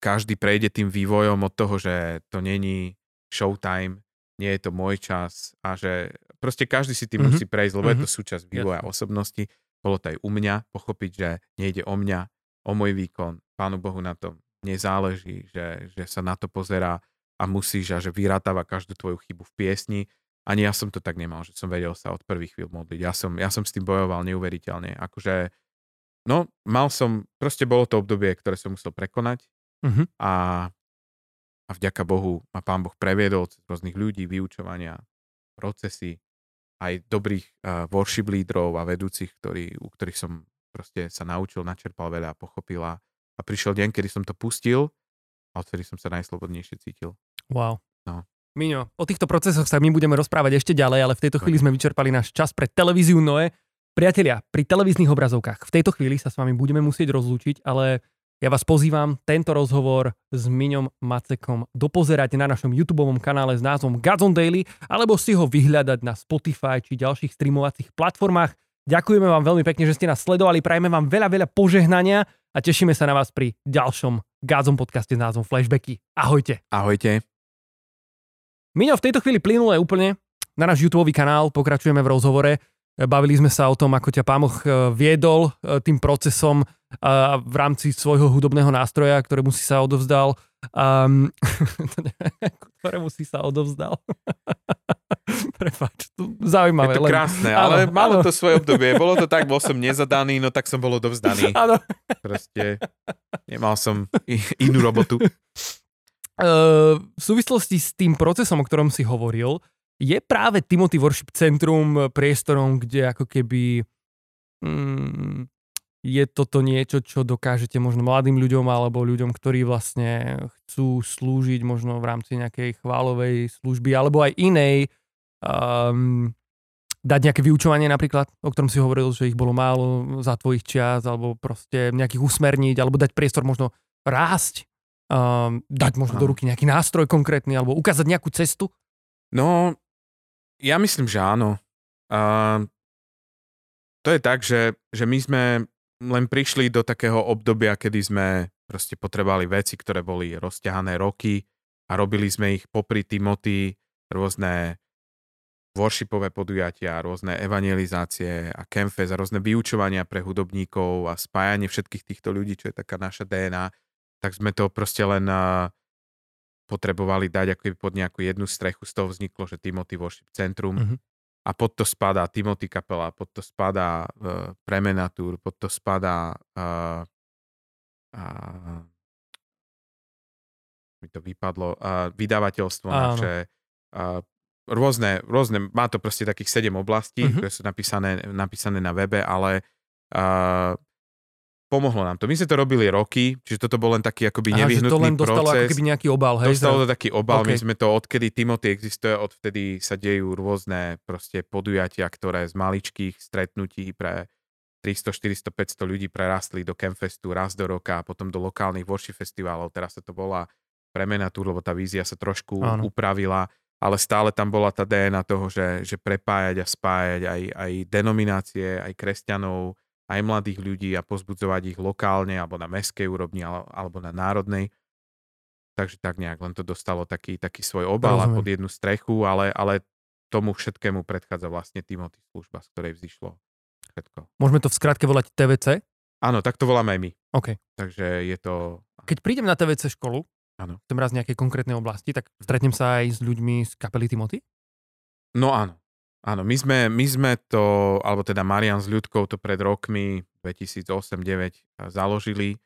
každý prejde tým vývojom od toho, že to není showtime, nie je to môj čas a že proste každý si tým Mhm. musí prejsť, lebo je to Mhm. súčasť vývoja Jasne. osobnosti. Bolo to aj u mňa pochopiť, že nejde o mňa, o môj výkon. Pánu Bohu na tom nezáleží, že, že sa na to pozerá a musíš a že vyrátava každú tvoju chybu v piesni. Ani ja som to tak nemal, že som vedel sa od prvých chvíľ modliť. Ja som, ja som s tým bojoval neuveriteľne. Akože, no, mal som, proste bolo to obdobie, ktoré som musel prekonať Mhm. a, a vďaka Bohu ma Pán Boh previedol cez rôznych ľudí, vyučovania, procesy, aj dobrých uh, worship lídrov a vedúcich, ktorí, u ktorých som proste sa naučil, načerpal veľa a pochopil a, a prišiel deň, kedy som to pustil a odtedy som sa najslobodnejšie cítil. Wow. No. Miňo, o týchto procesoch sa my budeme rozprávať ešte ďalej, ale v tejto chvíli sme vyčerpali náš čas pre televíziu Noe. Priatelia, pri televíznych obrazovkách v tejto chvíli sa s vami budeme musieť rozlúčiť, ale ja vás pozývam tento rozhovor s Miňom Macekom dopozerať na našom YouTube kanále s názvom Gazon Daily, alebo si ho vyhľadať na Spotify či ďalších streamovacích platformách. Ďakujeme vám veľmi pekne, že ste nás sledovali, prajeme vám veľa, veľa požehnania a tešíme sa na vás pri ďalšom Gazon podcaste s názvom Flashbacky. Ahojte. Ahojte. Miňo, v tejto chvíli plynule úplne na náš YouTube kanál, pokračujeme v rozhovore. Bavili sme sa o tom, ako ťa Pámoch e, viedol e, tým procesom a v rámci svojho hudobného nástroja, ktorému si sa odovzdal. Um, ktorému si sa odovzdal. Prepač, to zaujímavé. Je to len- krásne, áno, ale malo áno. to svoje obdobie. Bolo to tak, bol som nezadaný, no tak som bol odovzdaný. Áno. Proste nemal som inú robotu. Uh, v súvislosti s tým procesom, o ktorom si hovoril, je práve Timothy Worship Centrum priestorom, kde ako keby mm, je toto niečo, čo dokážete možno mladým ľuďom alebo ľuďom, ktorí vlastne chcú slúžiť možno v rámci nejakej chválovej služby alebo aj inej um, dať nejaké vyučovanie napríklad, o ktorom si hovoril, že ich bolo málo za tvojich čias alebo proste nejakých usmerniť alebo dať priestor možno rásť um, dať možno do Áno. ruky nejaký nástroj konkrétny alebo ukázať nejakú cestu? No, ja myslím, že áno. Uh, to je tak, že, že my sme len prišli do takého obdobia, kedy sme proste potrebovali veci, ktoré boli rozťahané roky a robili sme ich popri Timothy, rôzne worshipové podujatia, rôzne evangelizácie a kemfes a rôzne vyučovania pre hudobníkov a spájanie všetkých týchto ľudí, čo je taká naša DNA, tak sme to proste len uh, potrebovali dať ako pod nejakú jednu strechu. Z toho vzniklo, že Timothy Worship Centrum. Mhm. A pod to spadá Timothy kapela, pod to spadá uh, Premenatur, pod to spadá uh, uh, mi to vypadlo, uh, vydavateľstvo Áno. naše, uh, rôzne, rôzne, má to proste takých sedem oblastí, Mhm. ktoré sú napísané, napísané na webe, ale uh, pomohlo nám to. My sme to robili roky, čiže toto bol len taký akoby Aha, nevyhnutný to len dostalo proces. ako keby nejaký obal, hej? Dostalo to taký obal, my OK. sme to, odkedy Timothy existuje, odvtedy sa dejú rôzne proste podujatia, ktoré z maličkých stretnutí pre 300, 400, 500 ľudí prerastli do Campfestu raz do roka a potom do lokálnych worship festivalov. Teraz sa to volá premena tu, lebo tá vízia sa trošku Áno. upravila, ale stále tam bola tá DNA toho, že, že prepájať a spájať aj, aj denominácie, aj kresťanov, aj mladých ľudí a pozbudzovať ich lokálne alebo na meskej úrovni ale- alebo na národnej. Takže tak nejak len to dostalo taký, taký svoj obal Rozumiem. pod jednu strechu, ale, ale tomu všetkému predchádza vlastne Timothy služba, z ktorej vzýšlo všetko. Môžeme to v skratke volať TVC? Áno, tak to voláme aj my. OK. Takže je to... Keď prídem na TVC školu, Áno. chcem raz nejakej konkrétnej oblasti, tak stretnem sa aj s ľuďmi z kapely Timothy? No áno. Áno, my sme, my sme to, alebo teda Marian s ľudkou to pred rokmi 2008-2009 založili.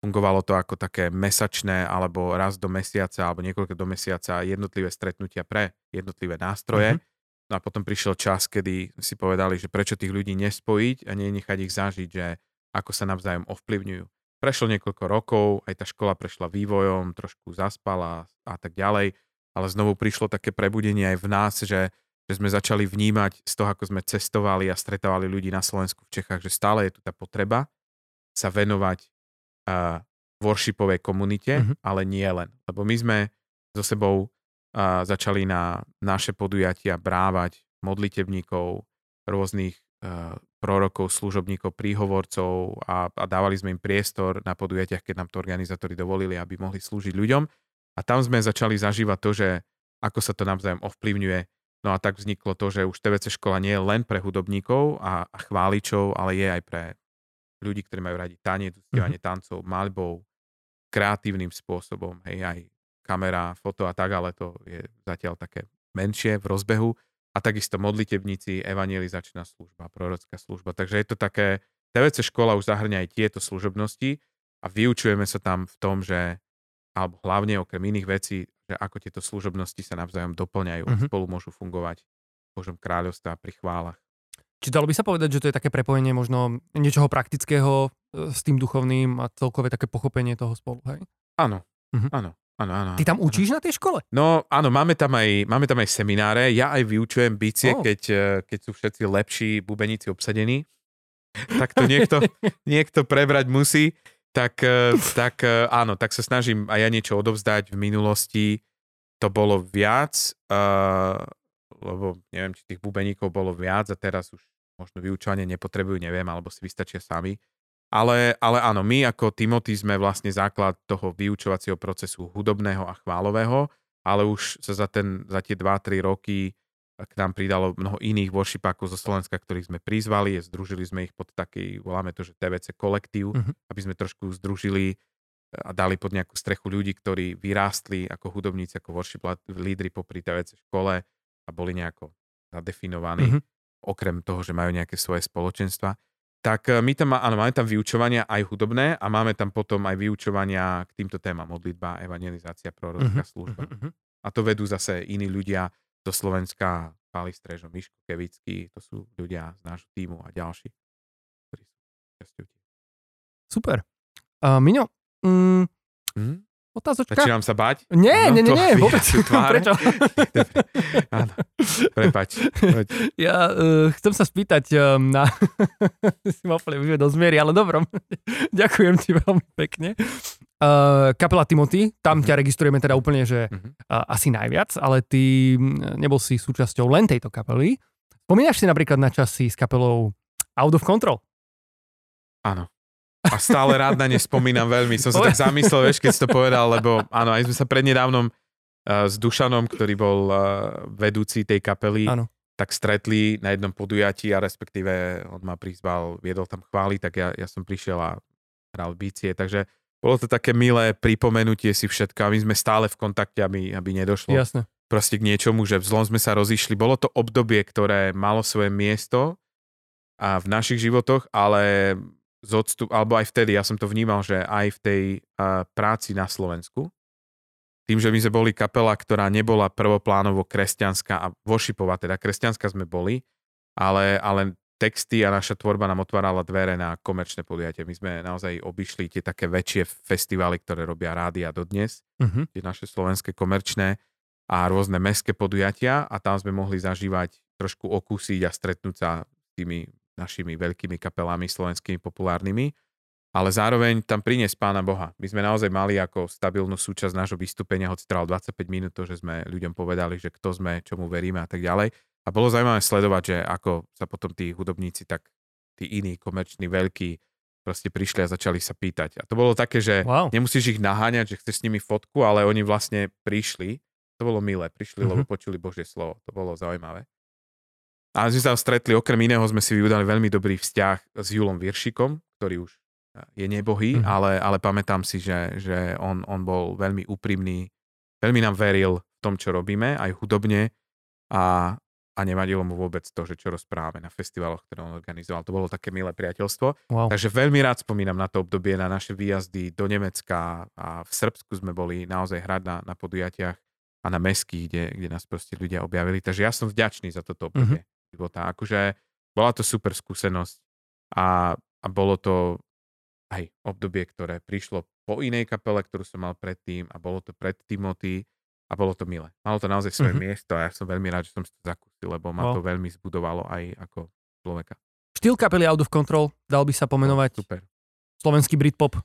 Fungovalo to ako také mesačné alebo raz do mesiaca alebo niekoľko do mesiaca jednotlivé stretnutia pre jednotlivé nástroje. Mhm. No a potom prišiel čas, kedy si povedali, že prečo tých ľudí nespojiť a nenechať ich zažiť, že ako sa navzájom ovplyvňujú. Prešlo niekoľko rokov, aj tá škola prešla vývojom, trošku zaspala a tak ďalej, ale znovu prišlo také prebudenie aj v nás, že, že sme začali vnímať z toho, ako sme cestovali a stretávali ľudí na Slovensku, v Čechách, že stále je tu tá potreba sa venovať uh, worshipovej komunite, Mhm. ale nie len. Lebo my sme so sebou uh, začali na naše podujatia brávať modlitebníkov, rôznych uh, prorokov, služobníkov, príhovorcov a, a dávali sme im priestor na podujatiach, keď nám to organizátori dovolili, aby mohli slúžiť ľuďom. A tam sme začali zažívať to, že ako sa to navzájom ovplyvňuje. No a tak vzniklo to, že už TVC škola nie je len pre hudobníkov a, a chváličov, ale je aj pre ľudí, ktorí majú radi tanec, uctievanie tancov, maľbou, kreatívnym spôsobom, hej, aj kamera, foto a tak, ale to je zatiaľ také menšie v rozbehu. A takisto modlitebníci, evangelizačná služba, prorocká služba. Takže je to také, TVC škola už zahrňa aj tieto služobnosti a vyučujeme sa tam v tom, že, alebo hlavne okrem iných vecí, že ako tieto služobnosti sa navzájom doplňajú a Mhm. spolu môžu fungovať v Božom kráľovstve a pri chválach. Či dalo by sa povedať, že to je také prepojenie možno niečoho praktického e, s tým duchovným a celkové také pochopenie toho spolu, hej? Áno, Mhm. áno, áno, áno. Ty tam áno. učíš na tej škole? No áno, máme tam aj, máme tam aj semináre. Ja aj vyučujem bicie, Oh. keď, eh, keď sú všetci lepší bubeníci obsadení. Tak to niekto, niekto prebrať musí. Tak, eh, tak eh, áno, tak sa snažím aj ja niečo odovzdať. V minulosti to bolo viac, uh, lebo neviem, či tých bubeníkov bolo viac a teraz už možno vyučovanie nepotrebujú, neviem, alebo si vystačia sami. Ale, ale áno, my ako Timothy sme vlastne základ toho vyučovacieho procesu hudobného a chválového, ale už sa za, ten, za tie 2-3 roky k nám pridalo mnoho iných worshipákov zo Slovenska, ktorých sme prizvali, združili sme ich pod taký, voláme to, že TVC kolektív, Mhm. aby sme trošku združili a dali pod nejakú strechu ľudí, ktorí vyrástli ako hudobníci, ako worship lídry popri TVC škole a boli nejako zadefinovaní, Mhm. okrem toho, že majú nejaké svoje spoločenstva. Tak e, my tam, áno, máme tam vyučovania aj hudobné a máme tam potom aj vyučovania k týmto témam, modlitba, evangelizácia, prorocká Mhm, služba. mhm. A to vedú zase iní ľudia zo Slovenska, Pali Strežo, Miško Kevický, to sú ľudia z nášho týmu a ďalší, ktorí sú časťou. Super. Uh, Miňo, mm, Hm? Otázočka? Začínam sa bať? Nie, Áno, nie, nie, nie, vôbec. tváre? Prečo? Áno, prepač. Poď. Ja uh, chcem sa spýtať um, na... si ma úplne vyvedol do zmiery, ale dobrom. Ďakujem ti veľmi pekne. Uh, kapela Timothy, tam Mhm. ťa registrujeme teda úplne, že uh, asi najviac, ale ty nebol si súčasťou len tejto kapely. Spomínaš si napríklad na časy s kapelou Out of Control? Áno. A stále rád na ne spomínam veľmi. Som sa tak zamyslel, vieš, keď si to povedal, lebo áno, aj sme sa prednedávnom uh, s Dušanom, ktorý bol uh, vedúci tej kapely, Áno. tak stretli na jednom podujatí a respektíve on ma prizval, viedol tam chváli, tak ja, ja som prišiel a hral bície, takže bolo to také milé pripomenutie si všetko a my sme stále v kontakte, aby, aby nedošlo Jasné. proste k niečomu, že v zlom sme sa rozišli. Bolo to obdobie, ktoré malo svoje miesto a v našich životoch, ale z odstup, alebo aj vtedy, ja som to vnímal, že aj v tej uh, práci na Slovensku, tým, že my sme boli kapela, ktorá nebola prvoplánovo kresťanská a vošipová, teda kresťanská sme boli, ale, ale texty a naša tvorba nám otvárala dvere na komerčné podujatie. My sme naozaj obišli tie také väčšie festivály, ktoré robia rádia dodnes, Uh-huh. tie naše slovenské komerčné a rôzne mestské podujatia a tam sme mohli zažívať, trošku okúsiť a stretnúť sa s tými našimi veľkými kapelami slovenskými populárnymi, ale zároveň tam priniesť Pána Boha. My sme naozaj mali ako stabilnú súčasť nášho vystúpenia, hoci trval 25 minút, to, že sme ľuďom povedali, že kto sme, čomu veríme a tak ďalej. A bolo zaujímavé sledovať, že ako sa potom tí hudobníci, tak tí iní komerční veľkí proste prišli a začali sa pýtať. A to bolo také, že Wow. nemusíš ich naháňať, že chceš s nimi fotku, ale oni vlastne prišli. To bolo milé, prišli, lebo Mhm. počuli Božie slovo. To bolo zaujímavé. A sme sa stretli, okrem iného sme si vyudali veľmi dobrý vzťah s Julom Viršikom, ktorý už je nebohý, Mhm. ale, ale pamätám si, že, že on, on bol veľmi úprimný, veľmi nám veril v tom, čo robíme, aj hudobne a, a nevadilo mu vôbec to, že čo rozprávame na festivaloch, ktoré on organizoval. To bolo také milé priateľstvo. Wow. Takže veľmi rád spomínam na to obdobie, na naše výjazdy do Nemecka a v Srbsku sme boli naozaj hrať na, na podujatiach a na meských, kde, kde nás proste ľudia objavili. Takže ja som vďačný za toto obdobie mm-hmm. Života. Akože bola to super skúsenosť a, a bolo to aj obdobie, ktoré prišlo po inej kapele, ktorú som mal predtým a bolo to pred Timothy a bolo to milé. Malo to naozaj svoje Mhm. mm-hmm. miesto a ja som veľmi rád, že som si to zakúsil, lebo ma Wow. to veľmi zbudovalo aj ako človeka. Štýl kapely Out of Control, dal by sa pomenovať Super. slovenský Britpop.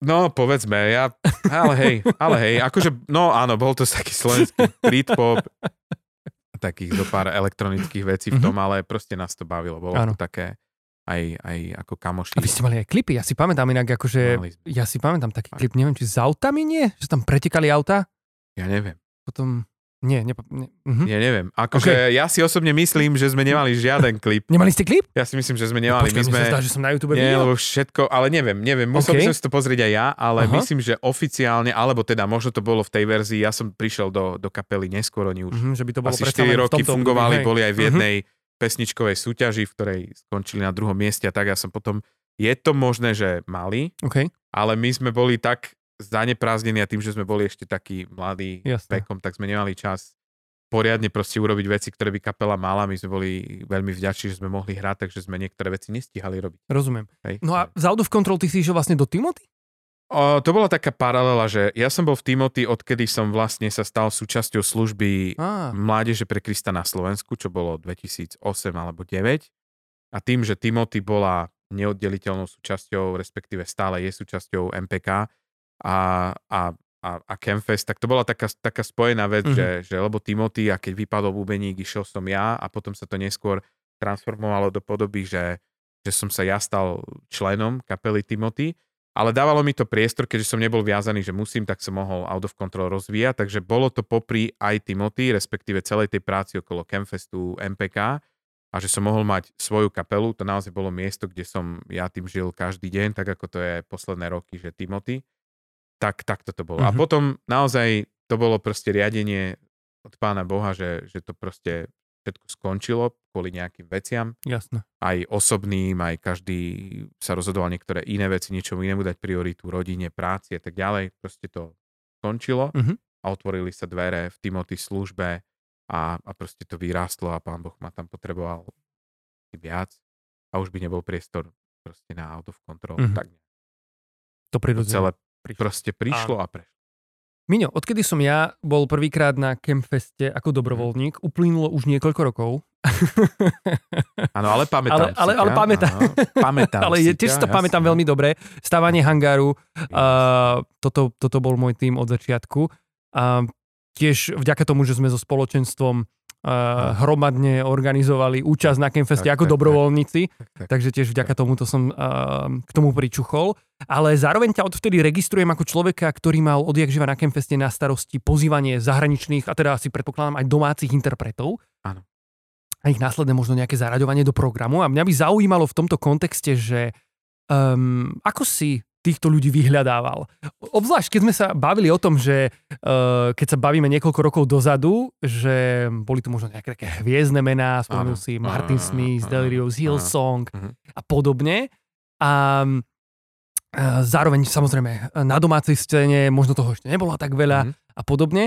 No, povedzme, ja, ale hej, ale hej, akože, no áno, bol to taký slovenský Britpop, takých zo pár elektronických vecí v tom, ale proste nás to bavilo, bolo Áno. to také aj, aj ako kamoši. A vy ste mali aj klipy, ja si pamätám inak, akože, ja si pamätám taký klip, neviem, či s autami nie? Že tam pretekali auta? Ja neviem, Potom, nie, nepa, ne, uh-huh. ja neviem. Akože ja si osobne myslím, že sme nemali žiaden klip. Nemali ste klip? Ja si myslím, že sme nemali. Počkaj, My mi sme... zdá, že som na YouTube Nie, lebo všetko, ale neviem, neviem, musel OK. by som si to pozrieť aj ja, ale Aha. myslím, že oficiálne, alebo teda možno to bolo v tej verzii, ja som prišiel do, do kapely neskôr, oni už Mhm, že by to bolo asi predsa 4 len v roky tomto fungovali, hej. boli aj v Mhm. jednej pesničkovej súťaži, v ktorej skončili na druhom mieste a tak ja som potom, je to možné, že mali, OK, ale my sme boli tak zaneprázdnení a tým, že sme boli ešte takí mladí Jasné. vekom, tak sme nemali čas poriadne proste urobiť veci, ktoré by kapela mala. My sme boli veľmi vďační, že sme mohli hrať, takže sme niektoré veci nestihali robiť. rozumiem. Hej. No a z Out of Control ty si išiel vlastne do Timothy? O, to bola taká paralela, že ja som bol v Timothy, odkedy som vlastne sa stal súčasťou služby Á, Mládeže pre Krista na Slovensku, čo bolo 2008 alebo 2009. A tým, že Timothy bola neoddeliteľnou súčasťou, respektíve stále je súčasťou MPK a, a, a, a Campfest, tak to bola taká, taká spojená vec, Mhm. mm-hmm. že, že lebo Timothy a keď vypadol bubeník, išiel som ja a potom sa to neskôr transformovalo do podoby, že, že som sa ja stal členom kapely Timothy, ale dávalo mi to priestor, keďže som nebol viazaný, že musím, tak som mohol Out of Control rozvíjať, takže bolo to popri aj Timothy, respektíve celej tej práci okolo Campfestu MPK a že som mohol mať svoju kapelu, to naozaj bolo miesto, kde som ja tým žil každý deň, tak ako to je posledné roky, že Timothy. Tak, tak toto bolo. A Mhm. potom naozaj to bolo proste riadenie od pána Boha, že, že to proste všetko skončilo kvôli nejakým veciam jasné. aj osobným, aj každý sa rozhodoval niektoré iné veci, niečomu inému dať prioritu, rodine, práci a tak ďalej. Proste to skončilo Mhm. a otvorili sa dvere v Timothy službe a, a proste to vyrástlo a pán Boh ma tam potreboval viac a už by nebol priestor proste na out of control. Mhm. Tak To to prirodzene. celé prišlo. proste prišlo a prešlo. Miňo, odkedy som ja bol prvýkrát na Campfeste ako dobrovoľník, uplynulo už niekoľko rokov. Áno, ale pamätám Ale- ale- ale pamätám. áno, pamätám Ale je, tiež si to pamätám jasné. veľmi dobre. Stávanie hangáru, uh, toto, toto bol môj tým od začiatku. A tiež vďaka tomu, že sme so spoločenstvom uh, hromadne organizovali účasť na Campfeste Tak, ako tak, dobrovoľníci, Tak, tak. takže tiež vďaka tomuto som uh, k tomu pričuchol. Ale zároveň ťa odvtedy registrujem ako človeka, ktorý mal odjak živa na Campfeste na starosti pozývanie zahraničných, a teda asi predpokladám aj domácich interpretov. Áno. A ich následne možno nejaké zaraďovanie do programu. A mňa by zaujímalo v tomto kontexte, že um, ako si týchto ľudí vyhľadával. Obzvlášť, keď sme sa bavili o tom, že uh, keď sa bavíme niekoľko rokov dozadu, že boli tu možno nejaké také hviezdne mená, spomenul si Martin Smith, Delirious. Hillsong Mhm. a podobne. A a zároveň samozrejme na domácej scéne možno toho ešte nebolo tak veľa Mhm. a podobne.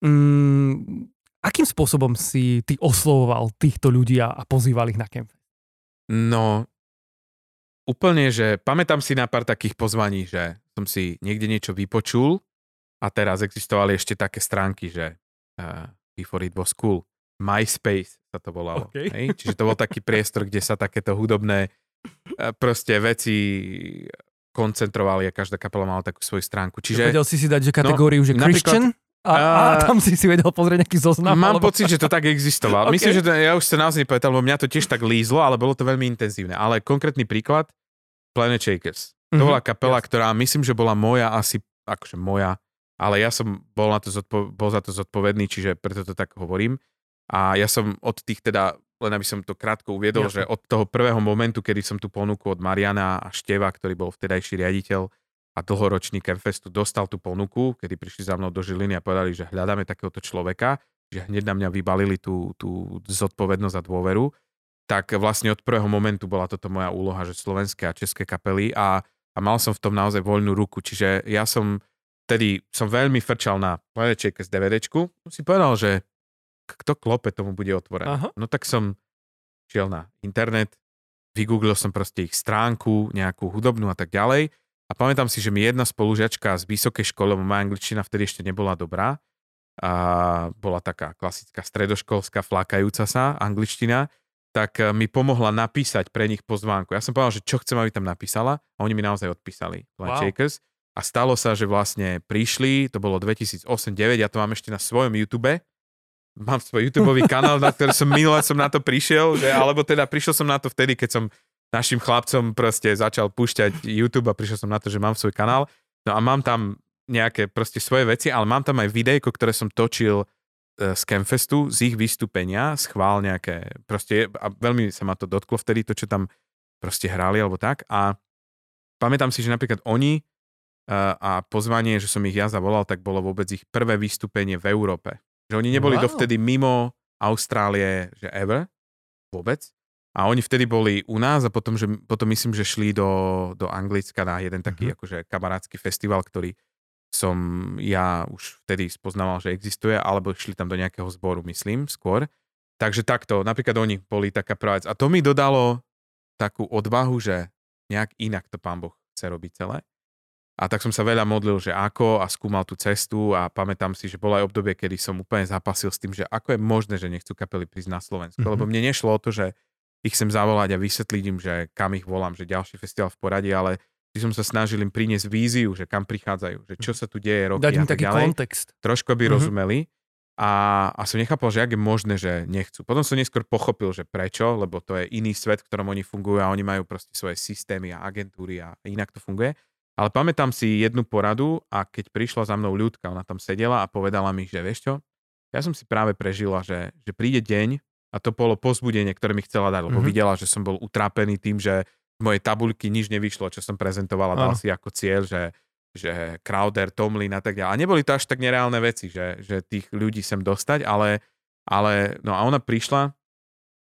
Mm, akým spôsobom si ty oslovoval týchto ľudí a, a pozýval ich na kemp? No, úplne, že pamätám si na pár takých pozvaní, že som si niekde niečo vypočul a teraz existovali ešte také stránky, že uh, Before it was cool, MySpace sa to volalo. Okay. Hej? Čiže to bol taký priestor, kde sa takéto hudobné uh, proste veci koncentrovali a každá kapela mala takú svoju stránku. Čiže, Vedel si si dať, že kategóriu, no, že Christian? A, a tam si si vedel pozrieť nejaký zoznam? Mám alebo... pocit, že to tak existovalo. okay. Myslím, že to, ja už sa naozaj nepamätal, lebo mňa to tiež tak lízlo, ale bolo to veľmi intenzívne. Ale konkrétny príklad, Planet Shakers. To mm-hmm. bola kapela, yes. ktorá myslím, že bola moja asi, akože moja, ale ja som bol, na to zodpo- bol za to zodpovedný, čiže preto to tak hovorím. A ja som od tých teda, len aby som to krátko uviedol, Jasne. že od toho prvého momentu, kedy som tú ponuku od Mariana a Števa, ktorý bol vtedajší riaditeľ, a dlhoročný Campfestu dostal tú ponuku, kedy prišli za mnou do Žiliny a povedali, že hľadáme takéhoto človeka, že hneď na mňa vybalili tú, tú zodpovednosť a dôveru, tak vlastne od prvého momentu bola toto moja úloha, že slovenské a české kapely a, a mal som v tom naozaj voľnú ruku, čiže ja som tedy som veľmi frčal na Planet z DVDčku, si povedal, že kto klope, tomu bude otvorené. Aha. No tak som šiel na internet, vygooglil som proste ich stránku, nejakú hudobnú a tak ďalej a pamätám si, že mi jedna spolužiačka z vysokej školy, moja angličtina vtedy ešte nebola dobrá, a bola taká klasická stredoškolská flákajúca sa angličtina, tak e, mi pomohla napísať pre nich pozvánku. Ja som povedal, že čo chcem, aby tam napísala a oni mi naozaj odpísali. Wow. Shakers. A stalo sa, že vlastne prišli, to bolo 2008-2009, ja to mám ešte na svojom YouTube, mám svoj YouTube kanál, na ktorý som minule som na to prišiel, že, alebo teda prišiel som na to vtedy, keď som našim chlapcom proste začal púšťať YouTube a prišiel som na to, že mám svoj kanál. No a mám tam nejaké proste svoje veci, ale mám tam aj videjko, ktoré som točil e, z Campfestu, z ich vystúpenia, schvál nejaké, proste, a veľmi sa ma to dotklo vtedy, to, čo tam proste hrali alebo tak. A pamätám si, že napríklad oni e, a pozvanie, že som ich ja zavolal, tak bolo vôbec ich prvé vystúpenie v Európe. Že oni neboli wow. dovtedy mimo Austrálie, že ever, vôbec. A oni vtedy boli u nás a potom, že, potom myslím, že šli do, do Anglicka na jeden taký mm-hmm. akože kamarátsky festival, ktorý som ja už vtedy spoznával, že existuje, alebo šli tam do nejakého zboru, myslím, skôr. Takže takto, napríklad oni boli taká prvá. A to mi dodalo takú odvahu, že nejak inak to pán Boh chce robiť celé. A tak som sa veľa modlil, že ako a skúmal tú cestu a pamätám si, že bolo aj obdobie, kedy som úplne zapasil s tým, že ako je možné, že nechcú kapely prísť na Slovensku. Mm-hmm. Lebo mne nešlo o to, že ich chcem zavolať a vysvetliť im, že kam ich volám, že ďalší festival v poradí, ale by som sa snažil im priniesť víziu, že kam prichádzajú, že čo sa tu deje roky Dať im taký ďalej. kontext. Trošku by mm-hmm. rozumeli. A, a som nechápal, že ak je možné, že nechcú. Potom som neskôr pochopil, že prečo, lebo to je iný svet, v ktorom oni fungujú a oni majú proste svoje systémy a agentúry a inak to funguje. Ale pamätám si jednu poradu a keď prišla za mnou ľudka, ona tam sedela a povedala mi, že vieš čo, ja som si práve prežila, že, že príde deň, a to bolo pozbudenie, ktoré mi chcela dať, lebo mm-hmm. videla, že som bol utrapený tým, že z mojej tabuľky nič nevyšlo, čo som prezentovala, dal si ako cieľ, že, že Crowder, Tomlin a tak ďalej. A neboli to až tak nereálne veci, že, že tých ľudí sem dostať, ale, ale no a ona prišla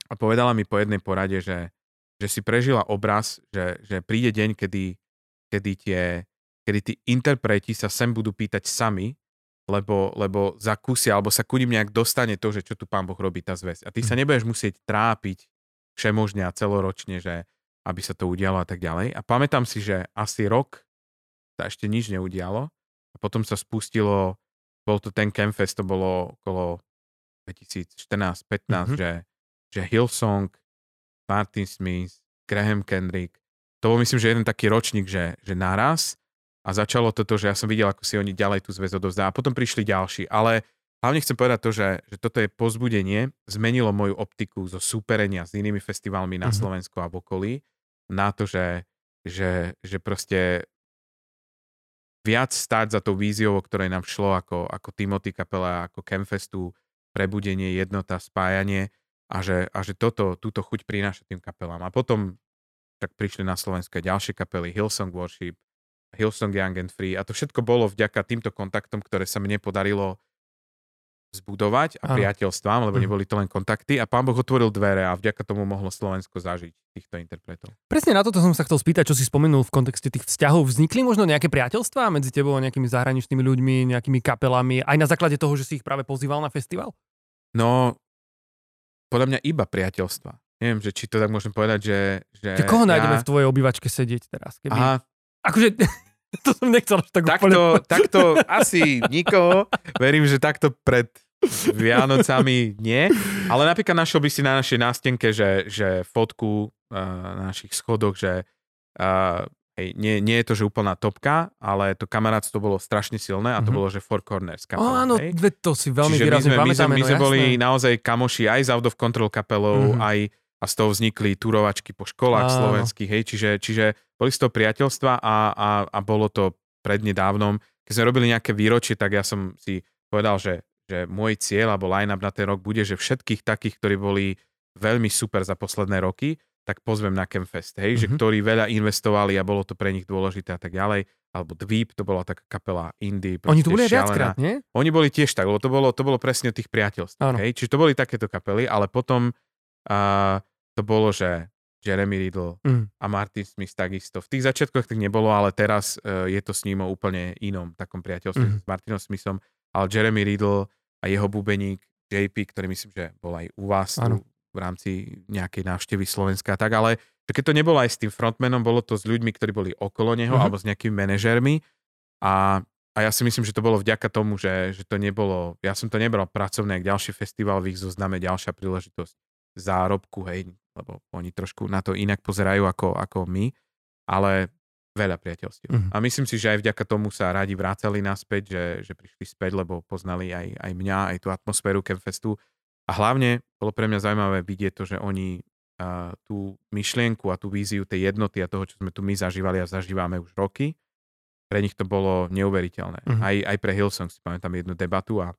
a povedala mi po jednej porade, že, že si prežila obraz, že, že príde deň, kedy, kedy, tie, kedy tí interpreti sa sem budú pýtať sami, lebo, lebo zakúsia, alebo sa ku ním nejak dostane to, že čo tu pán Boh robí tá zväz. A ty sa mhm. nebudeš musieť trápiť všemožne a celoročne, že aby sa to udialo a tak ďalej. A pamätám si, že asi rok sa ešte nič neudialo a potom sa spustilo, bol to ten Campfest, to bolo okolo 2014-15, mm-hmm. že, že Hillsong, Martin Smith, Graham Kendrick, to bol myslím, že jeden taký ročník, že, že naraz a začalo toto, že ja som videl, ako si oni ďalej tú zväz odovzdá a potom prišli ďalší. Ale hlavne chcem povedať to, že, že toto je pozbudenie, zmenilo moju optiku zo súperenia s inými festivalmi na mm-hmm. Slovensku a v okolí na to, že, že, že proste viac stáť za tou víziou, o ktorej nám šlo ako, ako Timothy Kapela, ako Campfestu, prebudenie, jednota, spájanie a že, a že toto, túto chuť prináša tým kapelám. A potom tak prišli na Slovensko ďalšie kapely, Hillsong Worship, Hillsong Young and Free a to všetko bolo vďaka týmto kontaktom, ktoré sa mne podarilo zbudovať a priateľstvám, lebo mm. neboli to len kontakty a pán Boh otvoril dvere a vďaka tomu mohlo Slovensko zažiť týchto interpretov. Presne na toto som sa chcel spýtať, čo si spomenul v kontexte tých vzťahov. Vznikli možno nejaké priateľstvá medzi tebou a nejakými zahraničnými ľuďmi, nejakými kapelami, aj na základe toho, že si ich práve pozýval na festival? No, podľa mňa iba priateľstva. neviem, že či to tak môžem povedať, že... Že, Že koho ja, nájdeme v tvojej obývačke sedieť teraz? Keby... Aha, Akože, to som nechcel až tak úplne... takto, takto asi nikoho. Verím, že takto pred Vianocami nie. Ale napríklad našiel by si na našej nástenke, že, že fotku uh, na našich schodoch, že uh, hej, nie, nie je to, že úplná topka, ale to kamarátstvo bolo strašne silné a to Mhm. bolo, že Four Corners kapela. áno, hej. to si veľmi Čiže my výrazne sme, my sme, my no sme boli jasné. naozaj kamoši aj z Out of Control kapelou, Mhm. mm-hmm. aj a z toho vznikli turovačky po školách Áno. slovenských, hej, čiže, čiže boli z toho priateľstva a, a, a bolo to prednedávnom. Keď sme robili nejaké výročie, tak ja som si povedal, že, že môj cieľ alebo line-up na ten rok bude, že všetkých takých, ktorí boli veľmi super za posledné roky, tak pozvem na Campfest, hej, mm-hmm. že Mhm. ktorí veľa investovali a bolo to pre nich dôležité a tak ďalej. Alebo Dweep, to bola taká kapela indie. Oni tu boli viackrát, nie? Oni boli tiež tak, lebo to bolo, to bolo presne tých priateľstvách. Áno. Hej? Čiže to boli takéto kapely, ale potom uh, to bolo, že Jeremy Riddle Mm. a Martin Smith takisto. V tých začiatkoch tak nebolo, ale teraz uh, je to s ním o úplne inom takom priateľstve Mhm. s Martinom Smithom. Ale Jeremy Riddle a jeho bubeník JP, ktorý myslím, že bol aj u vás Áno. v rámci nejakej návštevy Slovenska a tak, ale že keď to nebolo aj s tým frontmanom, bolo to s ľuďmi, ktorí boli okolo neho Mhm. alebo s nejakými manažérmi a a ja si myslím, že to bolo vďaka tomu, že, že to nebolo, ja som to nebral pracovné, jak ďalší festival v ich zozname, ďalšia príležitosť zárobku, hej, lebo oni trošku na to inak pozerajú ako, ako my, ale veľa priateľstiev. Mhm. A myslím si, že aj vďaka tomu sa radi vrácali naspäť, že, že prišli späť, lebo poznali aj, aj mňa, aj tú atmosféru Campfestu. A hlavne bolo pre mňa zaujímavé vidieť to, že oni uh, tú myšlienku a tú víziu tej jednoty a toho, čo sme tu my zažívali a zažívame už roky, pre nich to bolo neuveriteľné. Mhm. Aj, aj pre Hillsong si pamätám jednu debatu a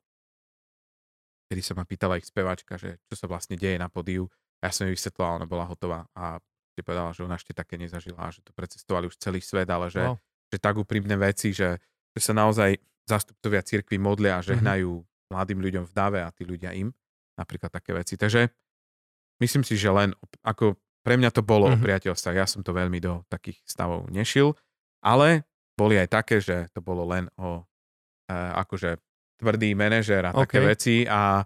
kedy sa ma pýtala ich speváčka, že čo sa vlastne deje na podiu. A ja som jej vysvetloval, ona bola hotová a si povedala, že ona ešte také nezažila, že to precestovali už celý svet, ale že, Wow. že tak úprimné veci, že, že sa naozaj zástupcovia cirkvi modlia Mhm. a žehnajú mladým ľuďom v dáve a tí ľudia im. Napríklad také veci. Takže myslím si, že len ako pre mňa to bolo o Mhm. priateľstvách. Ja som to veľmi do takých stavov nešil, ale boli aj také, že to bolo len o e, akože tvrdý manažér a také OK. veci a,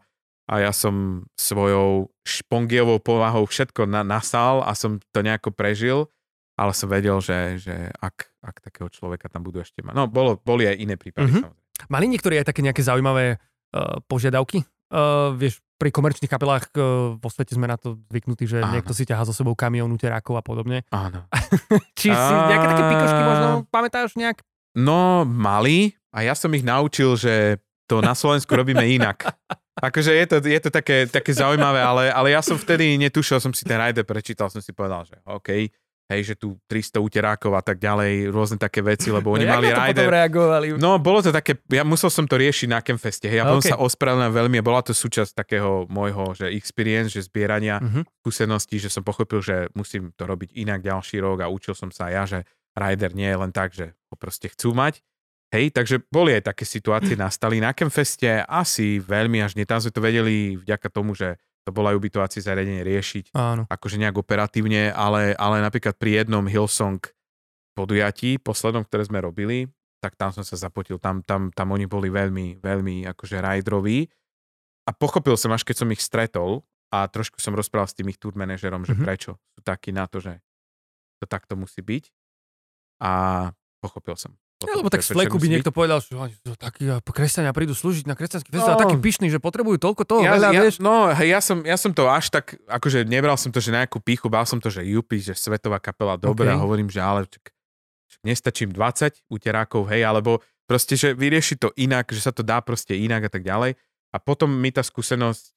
a ja som svojou špongiovou povahou všetko na, nasal a som to nejako prežil, ale som vedel, že, že ak, ak takého človeka tam budú ešte mať. No, bolo, boli aj iné prípady, Mhm. samozrejme. Mali niektorí aj také nejaké zaujímavé uh, požiadavky? Uh, vieš, pri komerčných kapelách uh, vo svete sme na to zvyknutí, že Áno. niekto si ťahá so sebou kamión uterákov a podobne. Áno. Či si nejaké také pikošky možno pamätáš nejak? No, mali a ja som ich naučil, že to na Slovensku robíme inak. Akože je to, je to také, také zaujímavé, ale, ale ja som vtedy netušil, som si ten rider prečítal, som si povedal, že OK, hej, že tu 300 uterákov a tak ďalej, rôzne také veci, lebo oni Jak mali potom rider. reagovali? No, bolo to také, ja musel som to riešiť na Campfeste, hej, ja potom OK. sa ospravedlňujem veľmi a bola to súčasť takého môjho, že experience, že zbierania Mhm. skúseností, že som pochopil, že musím to robiť inak ďalší rok a učil som sa ja, že rider nie je len tak, že ho proste chcú mať. Hej, takže boli aj také situácie nastali. Na Campfeste asi veľmi až nie. Tam sme to vedeli vďaka tomu, že to bolo aj ubytovacie zariadenie riešiť Áno. akože nejak operatívne, ale, ale napríklad pri jednom Hillsong podujatí, poslednom, ktoré sme robili, tak tam som sa zapotil. Tam, tam, tam oni boli veľmi, veľmi akože rideroví. A pochopil som, až keď som ich stretol a trošku som rozprával s tým ich tour manažerom, že Mhm. prečo sú takí na to, že to takto musí byť. A pochopil som. Ja, potom, lebo tak z fleku by niekto povedal, že oni sú takí kresťania prídu slúžiť na kresťanský festival, No. takí pyšní, že potrebujú toľko toho, ja, veľa, ja, vieš. No, hej, ja som, ja som to až tak, akože nebral som to, že nejakú píchu, bál som to, že Jupi, že svetová kapela, dobre, OK. a hovorím, že ale čak nestačím 20 uterákov, hej, alebo proste, že vyrieši to inak, že sa to dá proste inak a tak ďalej. A potom mi tá skúsenosť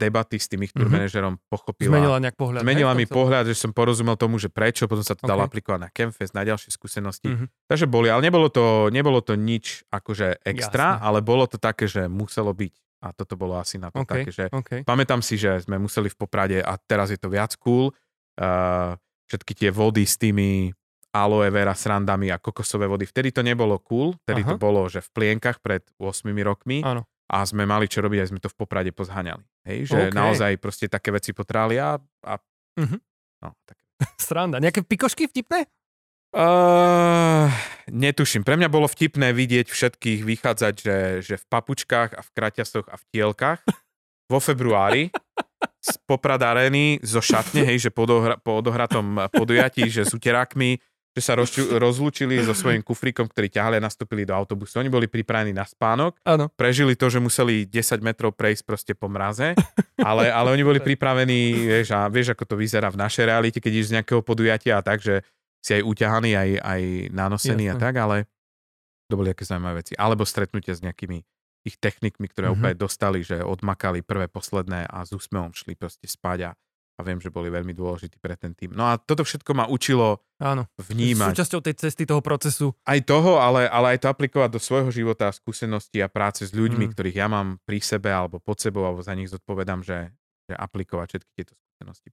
debaty s tým ich Mhm. manažerom pochopila. Zmenila nejak pohľad. Zmenila mi pohľad, že som porozumel tomu, že prečo, potom sa to dalo OK. aplikovať na Campfest, na ďalšie skúsenosti. Mhm. Takže boli, ale nebolo to, nebolo to nič akože extra, Jasné. ale bolo to také, že muselo byť. A toto bolo asi na to OK, také, že OK. pamätám si, že sme museli v Poprade a teraz je to viac cool. Uh, všetky tie vody s tými aloe vera srandami a kokosové vody. Vtedy to nebolo cool, vtedy Aha. to bolo, že v plienkach pred 8 rokmi Áno. A sme mali čo robiť, aj sme to v Poprade pozhaňali. Hej, že OK. naozaj proste také veci potráli a, a Mhm. no, také. Sranda. Nejaké pikošky vtipné? Uh, netuším. Pre mňa bolo vtipné vidieť všetkých vychádzať, že, že v papučkách a v kraťasoch a v tielkach vo februári z Poprad Areny zo šatne, hej, že po, dohra, po odohratom podujatí, že s uterákmi, že sa rozču, rozlúčili so svojím kufríkom, ktorý ťahali a nastúpili do autobusu. Oni boli pripravení na spánok, Áno. prežili to, že museli 10 metrov prejsť proste po mraze, ale, ale oni boli pripravení, vieš, a vieš, ako to vyzerá v našej realite, keď ideš z nejakého podujatia a tak, že si aj uťahaný, aj, aj nanosený Jasné. a tak, ale to boli aké zaujímavé veci. Alebo stretnutia s nejakými ich technikmi, ktoré Mhm. mm-hmm. opäť dostali, že odmakali prvé, posledné a s úsmevom šli proste spať a, a viem, že boli veľmi dôležití pre ten tým. No a toto všetko ma učilo Áno. vnímať Súčasťou tej cesty, toho procesu. aj toho, ale, ale aj to aplikovať do svojho života, skúsenosti a práce s ľuďmi, Mm. mm. ktorých ja mám pri sebe alebo pod sebou, alebo za nich zodpovedám, že, že aplikovať všetky tieto skúsenosti.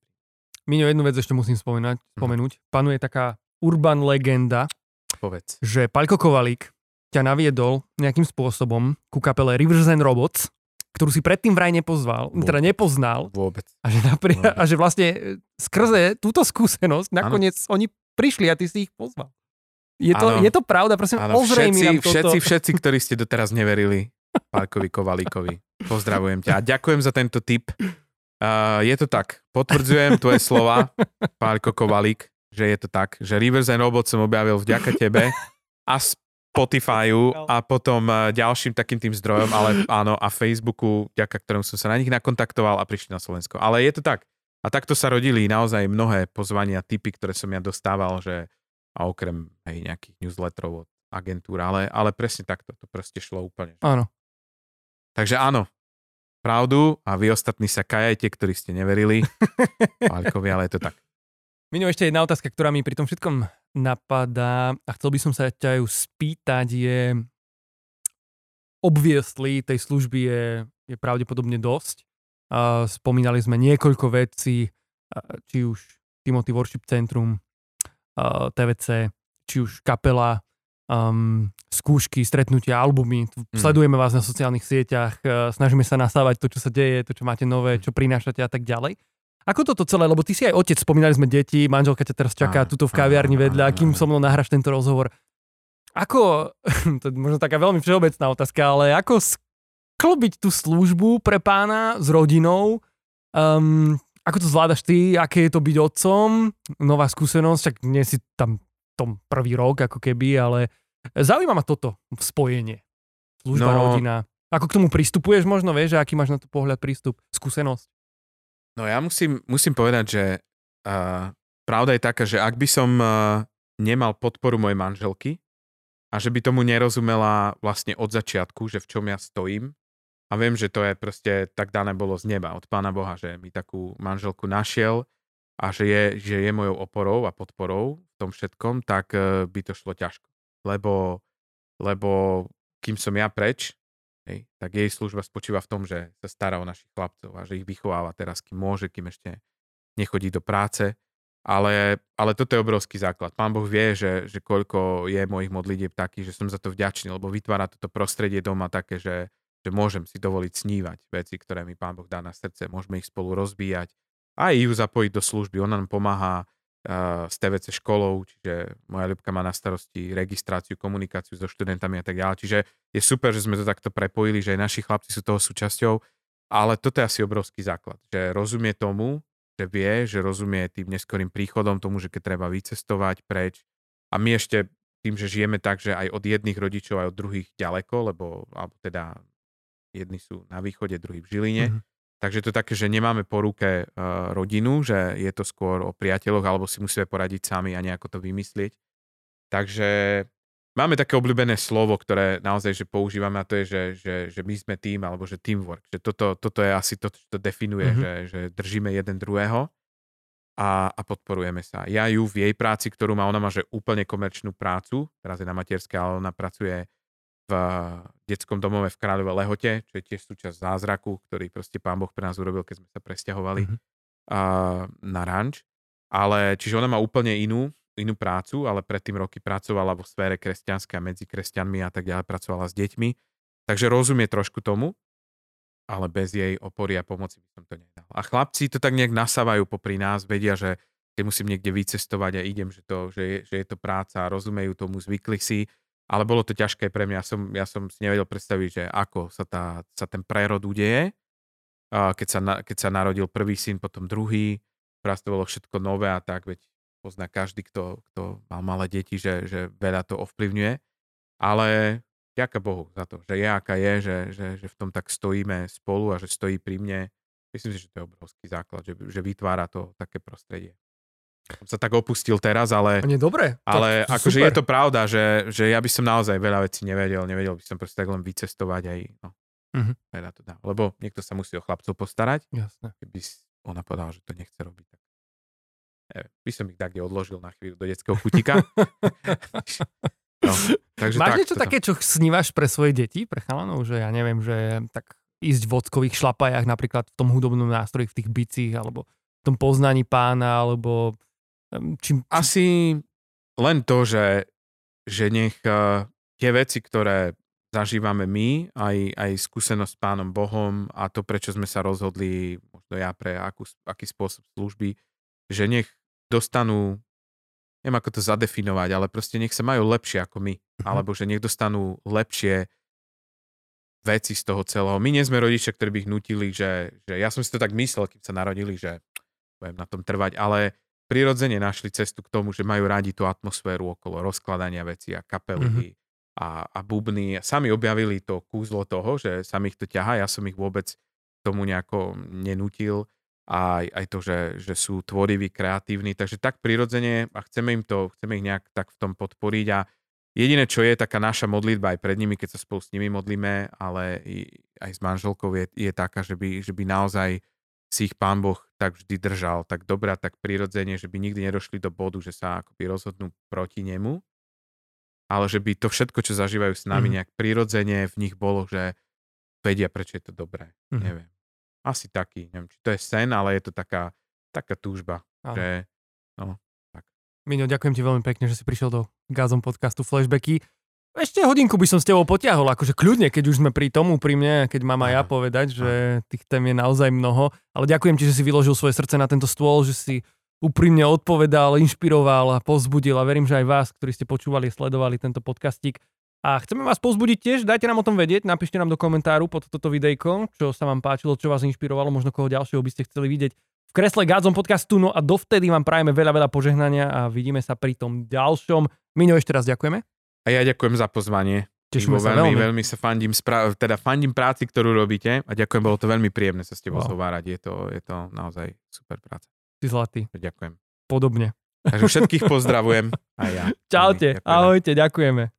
Miňo, jednu vec ešte musím spomenať, Mhm. spomenúť. Panuje taká urban legenda, Povedz. že Paľko Kovalík ťa naviedol nejakým spôsobom ku kapele Rivers and Robots, ktorú si predtým vraj nepozval, Vôbec. teda nepoznal Vôbec. a že, napri- Vôbec. a že vlastne e, skrze túto skúsenosť nakoniec oni prišli a ty si ich pozval. Je to, je to pravda, prosím, Áno, ozrej mi všetci, nám toto. všetci, všetci, ktorí ste doteraz neverili Pálkovi Kovalíkovi. Pozdravujem ťa a ďakujem za tento tip. Uh, je to tak. Potvrdzujem tvoje slova, Pálko Kovalík, že je to tak, že Rivers and Robots som objavil vďaka tebe a Spotifyu a potom uh, ďalším takým tým zdrojom, ale áno, a Facebooku, vďaka ktorom som sa na nich nakontaktoval a prišli na Slovensko. Ale je to tak. A takto sa rodili naozaj mnohé pozvania, typy, ktoré som ja dostával, že a okrem hej, nejakých newsletterov od agentúr, ale, ale presne takto, to proste šlo úplne. Áno. Takže áno, pravdu a vy ostatní sa kajajte, ktorí ste neverili. Pálkovi, ale je to tak. Miňo, ešte jedna otázka, ktorá mi pri tom všetkom napadá a chcel by som sa ťa ju spýtať je obviesli tej služby je, je pravdepodobne dosť. Spomínali sme niekoľko vecí, či už Timothy Worship Centrum, TVC, či už kapela, um, skúšky, stretnutia, albumy. Mm. Sledujeme vás na sociálnych sieťach, snažíme sa nasávať to, čo sa deje, to, čo máte nové, čo prinášate a tak ďalej. Ako toto celé, lebo ty si aj otec, spomínali sme deti, manželka ťa teraz čaká Áno, tuto v kaviarni áno, vedľa, akým áno. so mnou nahráš tento rozhovor. Ako, to je možno taká veľmi všeobecná otázka, ale ako sklbiť tú službu pre pána s rodinou, um, ako to zvládaš ty, aké je to byť otcom, nová skúsenosť, však nie si tam tom prvý rok ako keby, ale zaujíma ma toto spojenie. Služba, No. rodina. Ako k tomu pristupuješ možno, vieš, aký máš na to pohľad, prístup, skúsenosť? No ja musím, musím povedať, že uh, pravda je taká, že ak by som uh, nemal podporu mojej manželky a že by tomu nerozumela vlastne od začiatku, že v čom ja stojím, a viem, že to je proste tak dané bolo z neba, od Pána Boha, že mi takú manželku našiel a že je, že je mojou oporou a podporou v tom všetkom, tak uh, by to šlo ťažko. Lebo, lebo kým som ja preč, hej, tak jej služba spočíva v tom, že sa stará o našich chlapcov a že ich vychováva teraz, kým môže, kým ešte nechodí do práce. Ale, ale toto je obrovský základ. Pán Boh vie, že, že koľko je mojich modlitieb takých, že som za to vďačný, lebo vytvára toto prostredie doma také, že, že môžem si dovoliť snívať veci, ktoré mi Pán Boh dá na srdce. Môžeme ich spolu rozbíjať a aj ju zapojiť do služby. Ona nám pomáha s TVC školou, čiže moja ľubka má na starosti registráciu, komunikáciu so študentami a tak ďalej. Čiže je super, že sme to takto prepojili, že aj naši chlapci sú toho súčasťou, ale toto je asi obrovský základ, že rozumie tomu, že vie, že rozumie tým neskorým príchodom, tomu, že keď treba vycestovať preč. A my ešte tým, že žijeme tak, že aj od jedných rodičov, aj od druhých ďaleko, lebo alebo teda jedni sú na východe, druhí v Žiline, Mhm. Takže to je také, že nemáme po ruke uh, rodinu, že je to skôr o priateľoch, alebo si musíme poradiť sami a nejako to vymyslieť. Takže máme také obľúbené slovo, ktoré naozaj že používame a to je, že, že, že my sme tým, alebo že teamwork. Že toto, toto je asi to, čo to definuje, Mhm. mm-hmm. že, že držíme jeden druhého a, a podporujeme sa. Ja ju v jej práci, ktorú má, ona má že úplne komerčnú prácu, teraz je na materskej, ale ona pracuje v detskom domove v Kráľove Lehote, čo je tiež súčasť zázraku, ktorý proste pán Boh pre nás urobil, keď sme sa presťahovali Mhm. a, na ranč. Ale, čiže ona má úplne inú, inú prácu, ale predtým roky pracovala vo sfére kresťanskej a medzi kresťanmi a tak ďalej, pracovala s deťmi. Takže rozumie trošku tomu, ale bez jej opory a pomoci by som to nedal. A chlapci to tak nejak nasávajú popri nás, vedia, že keď musím niekde vycestovať a idem, že, to, že, je, že je to práca, rozumejú tomu, zvykli si, ale bolo to ťažké pre mňa. Ja som, ja som si nevedel predstaviť, že ako sa, tá, sa ten prerod udeje. keď sa, keď sa narodil prvý syn, potom druhý, raz to bolo všetko nové a tak, veď pozná každý, kto, kto mal malé deti, že, že veľa to ovplyvňuje. Ale ďaká Bohu za to, že je aká je, že, že, že v tom tak stojíme spolu a že stojí pri mne. Myslím si, že to je obrovský základ, že, že vytvára to také prostredie. Sa tak opustil teraz, ale... Nie, dobre. Ale to, akože je to pravda, že, že ja by som naozaj veľa vecí nevedel. Nevedel by som proste tak len vycestovať aj... No, uh-huh. veľa to dá. Lebo niekto sa musí o chlapcov postarať. Jasne. Keby ona povedala, že to nechce robiť, tak neviem, by som ich tak odložil na chvíľu do detského kutika. no, takže Máš tak, niečo toto. také, čo snívaš pre svoje deti, pre chalanov, že ja neviem, že tak ísť v vodkových šlapajách, napríklad v tom hudobnom nástroji, v tých bicích, alebo v tom poznaní pána, alebo čím... Asi len to, že, že nech uh, tie veci, ktoré zažívame my, aj, aj skúsenosť s Pánom Bohom a to, prečo sme sa rozhodli, možno ja pre akú, aký spôsob služby, že nech dostanú, neviem ako to zadefinovať, ale proste nech sa majú lepšie ako my, uh-huh. alebo že nech dostanú lepšie veci z toho celého. My nie sme rodičia, ktorí by ich nutili, že, že ja som si to tak myslel, keď sa narodili, že budem na tom trvať, ale prirodzene našli cestu k tomu, že majú radi tú atmosféru okolo rozkladania veci a kapely, uh-huh a, a bubny. Sami objavili to kúzlo toho, že sami ich to ťaha, ja som ich vôbec tomu nejako nenutil. A aj, aj to, že, že sú tvoriví, kreatívni, takže tak prirodzene a chceme im to, chceme ich nejak tak v tom podporiť. A jediné, čo je taká naša modlitba aj pred nimi, keď sa spolu s nimi modlíme, ale aj s manželkou je, je taká, že by, že by naozaj si ich pán Boh tak vždy držal, tak dobrá, tak prirodzene, že by nikdy nedošli do bodu, že sa akoby rozhodnú proti nemu, ale že by to všetko, čo zažívajú s nami, mm. nejak prirodzene v nich bolo, že vedia, prečo je to dobré. Mm. Neviem. Asi taký, neviem, či to je sen, ale je to taká, taká túžba, ale. že no, tak. Miňo, ďakujem ti veľmi pekne, že si prišiel do Gazom podcastu Flashbacky. Ešte hodinku by som s tebou potiahol, akože kľudne, keď už sme pri tomu, pri mne, keď mám aj ja povedať, že tých tém je naozaj mnoho. Ale ďakujem ti, že si vyložil svoje srdce na tento stôl, že si úprimne odpovedal, inšpiroval a pozbudil a verím, že aj vás, ktorí ste počúvali, sledovali tento podcastík. A chceme vás pozbudiť tiež, dajte nám o tom vedieť, napíšte nám do komentáru pod toto videjko, čo sa vám páčilo, čo vás inšpirovalo, možno koho ďalšieho by ste chceli vidieť v kresle Gádzom podcastu. No a dovtedy vám prajeme veľa, veľa požehnania a vidíme sa pri tom ďalšom. Miňo, ešte raz ďakujeme. A ja ďakujem za pozvanie. Tešíme sa veľmi, veľmi. sa fandím, spra- teda fandím práci, ktorú robíte a ďakujem, bolo to veľmi príjemné sa s tebou wow. zhovárať. Je to, je to naozaj super práca. Ty zlatý. Ďakujem. Podobne. Takže všetkých pozdravujem. A ja. Čaute, ahojte, ďakujeme.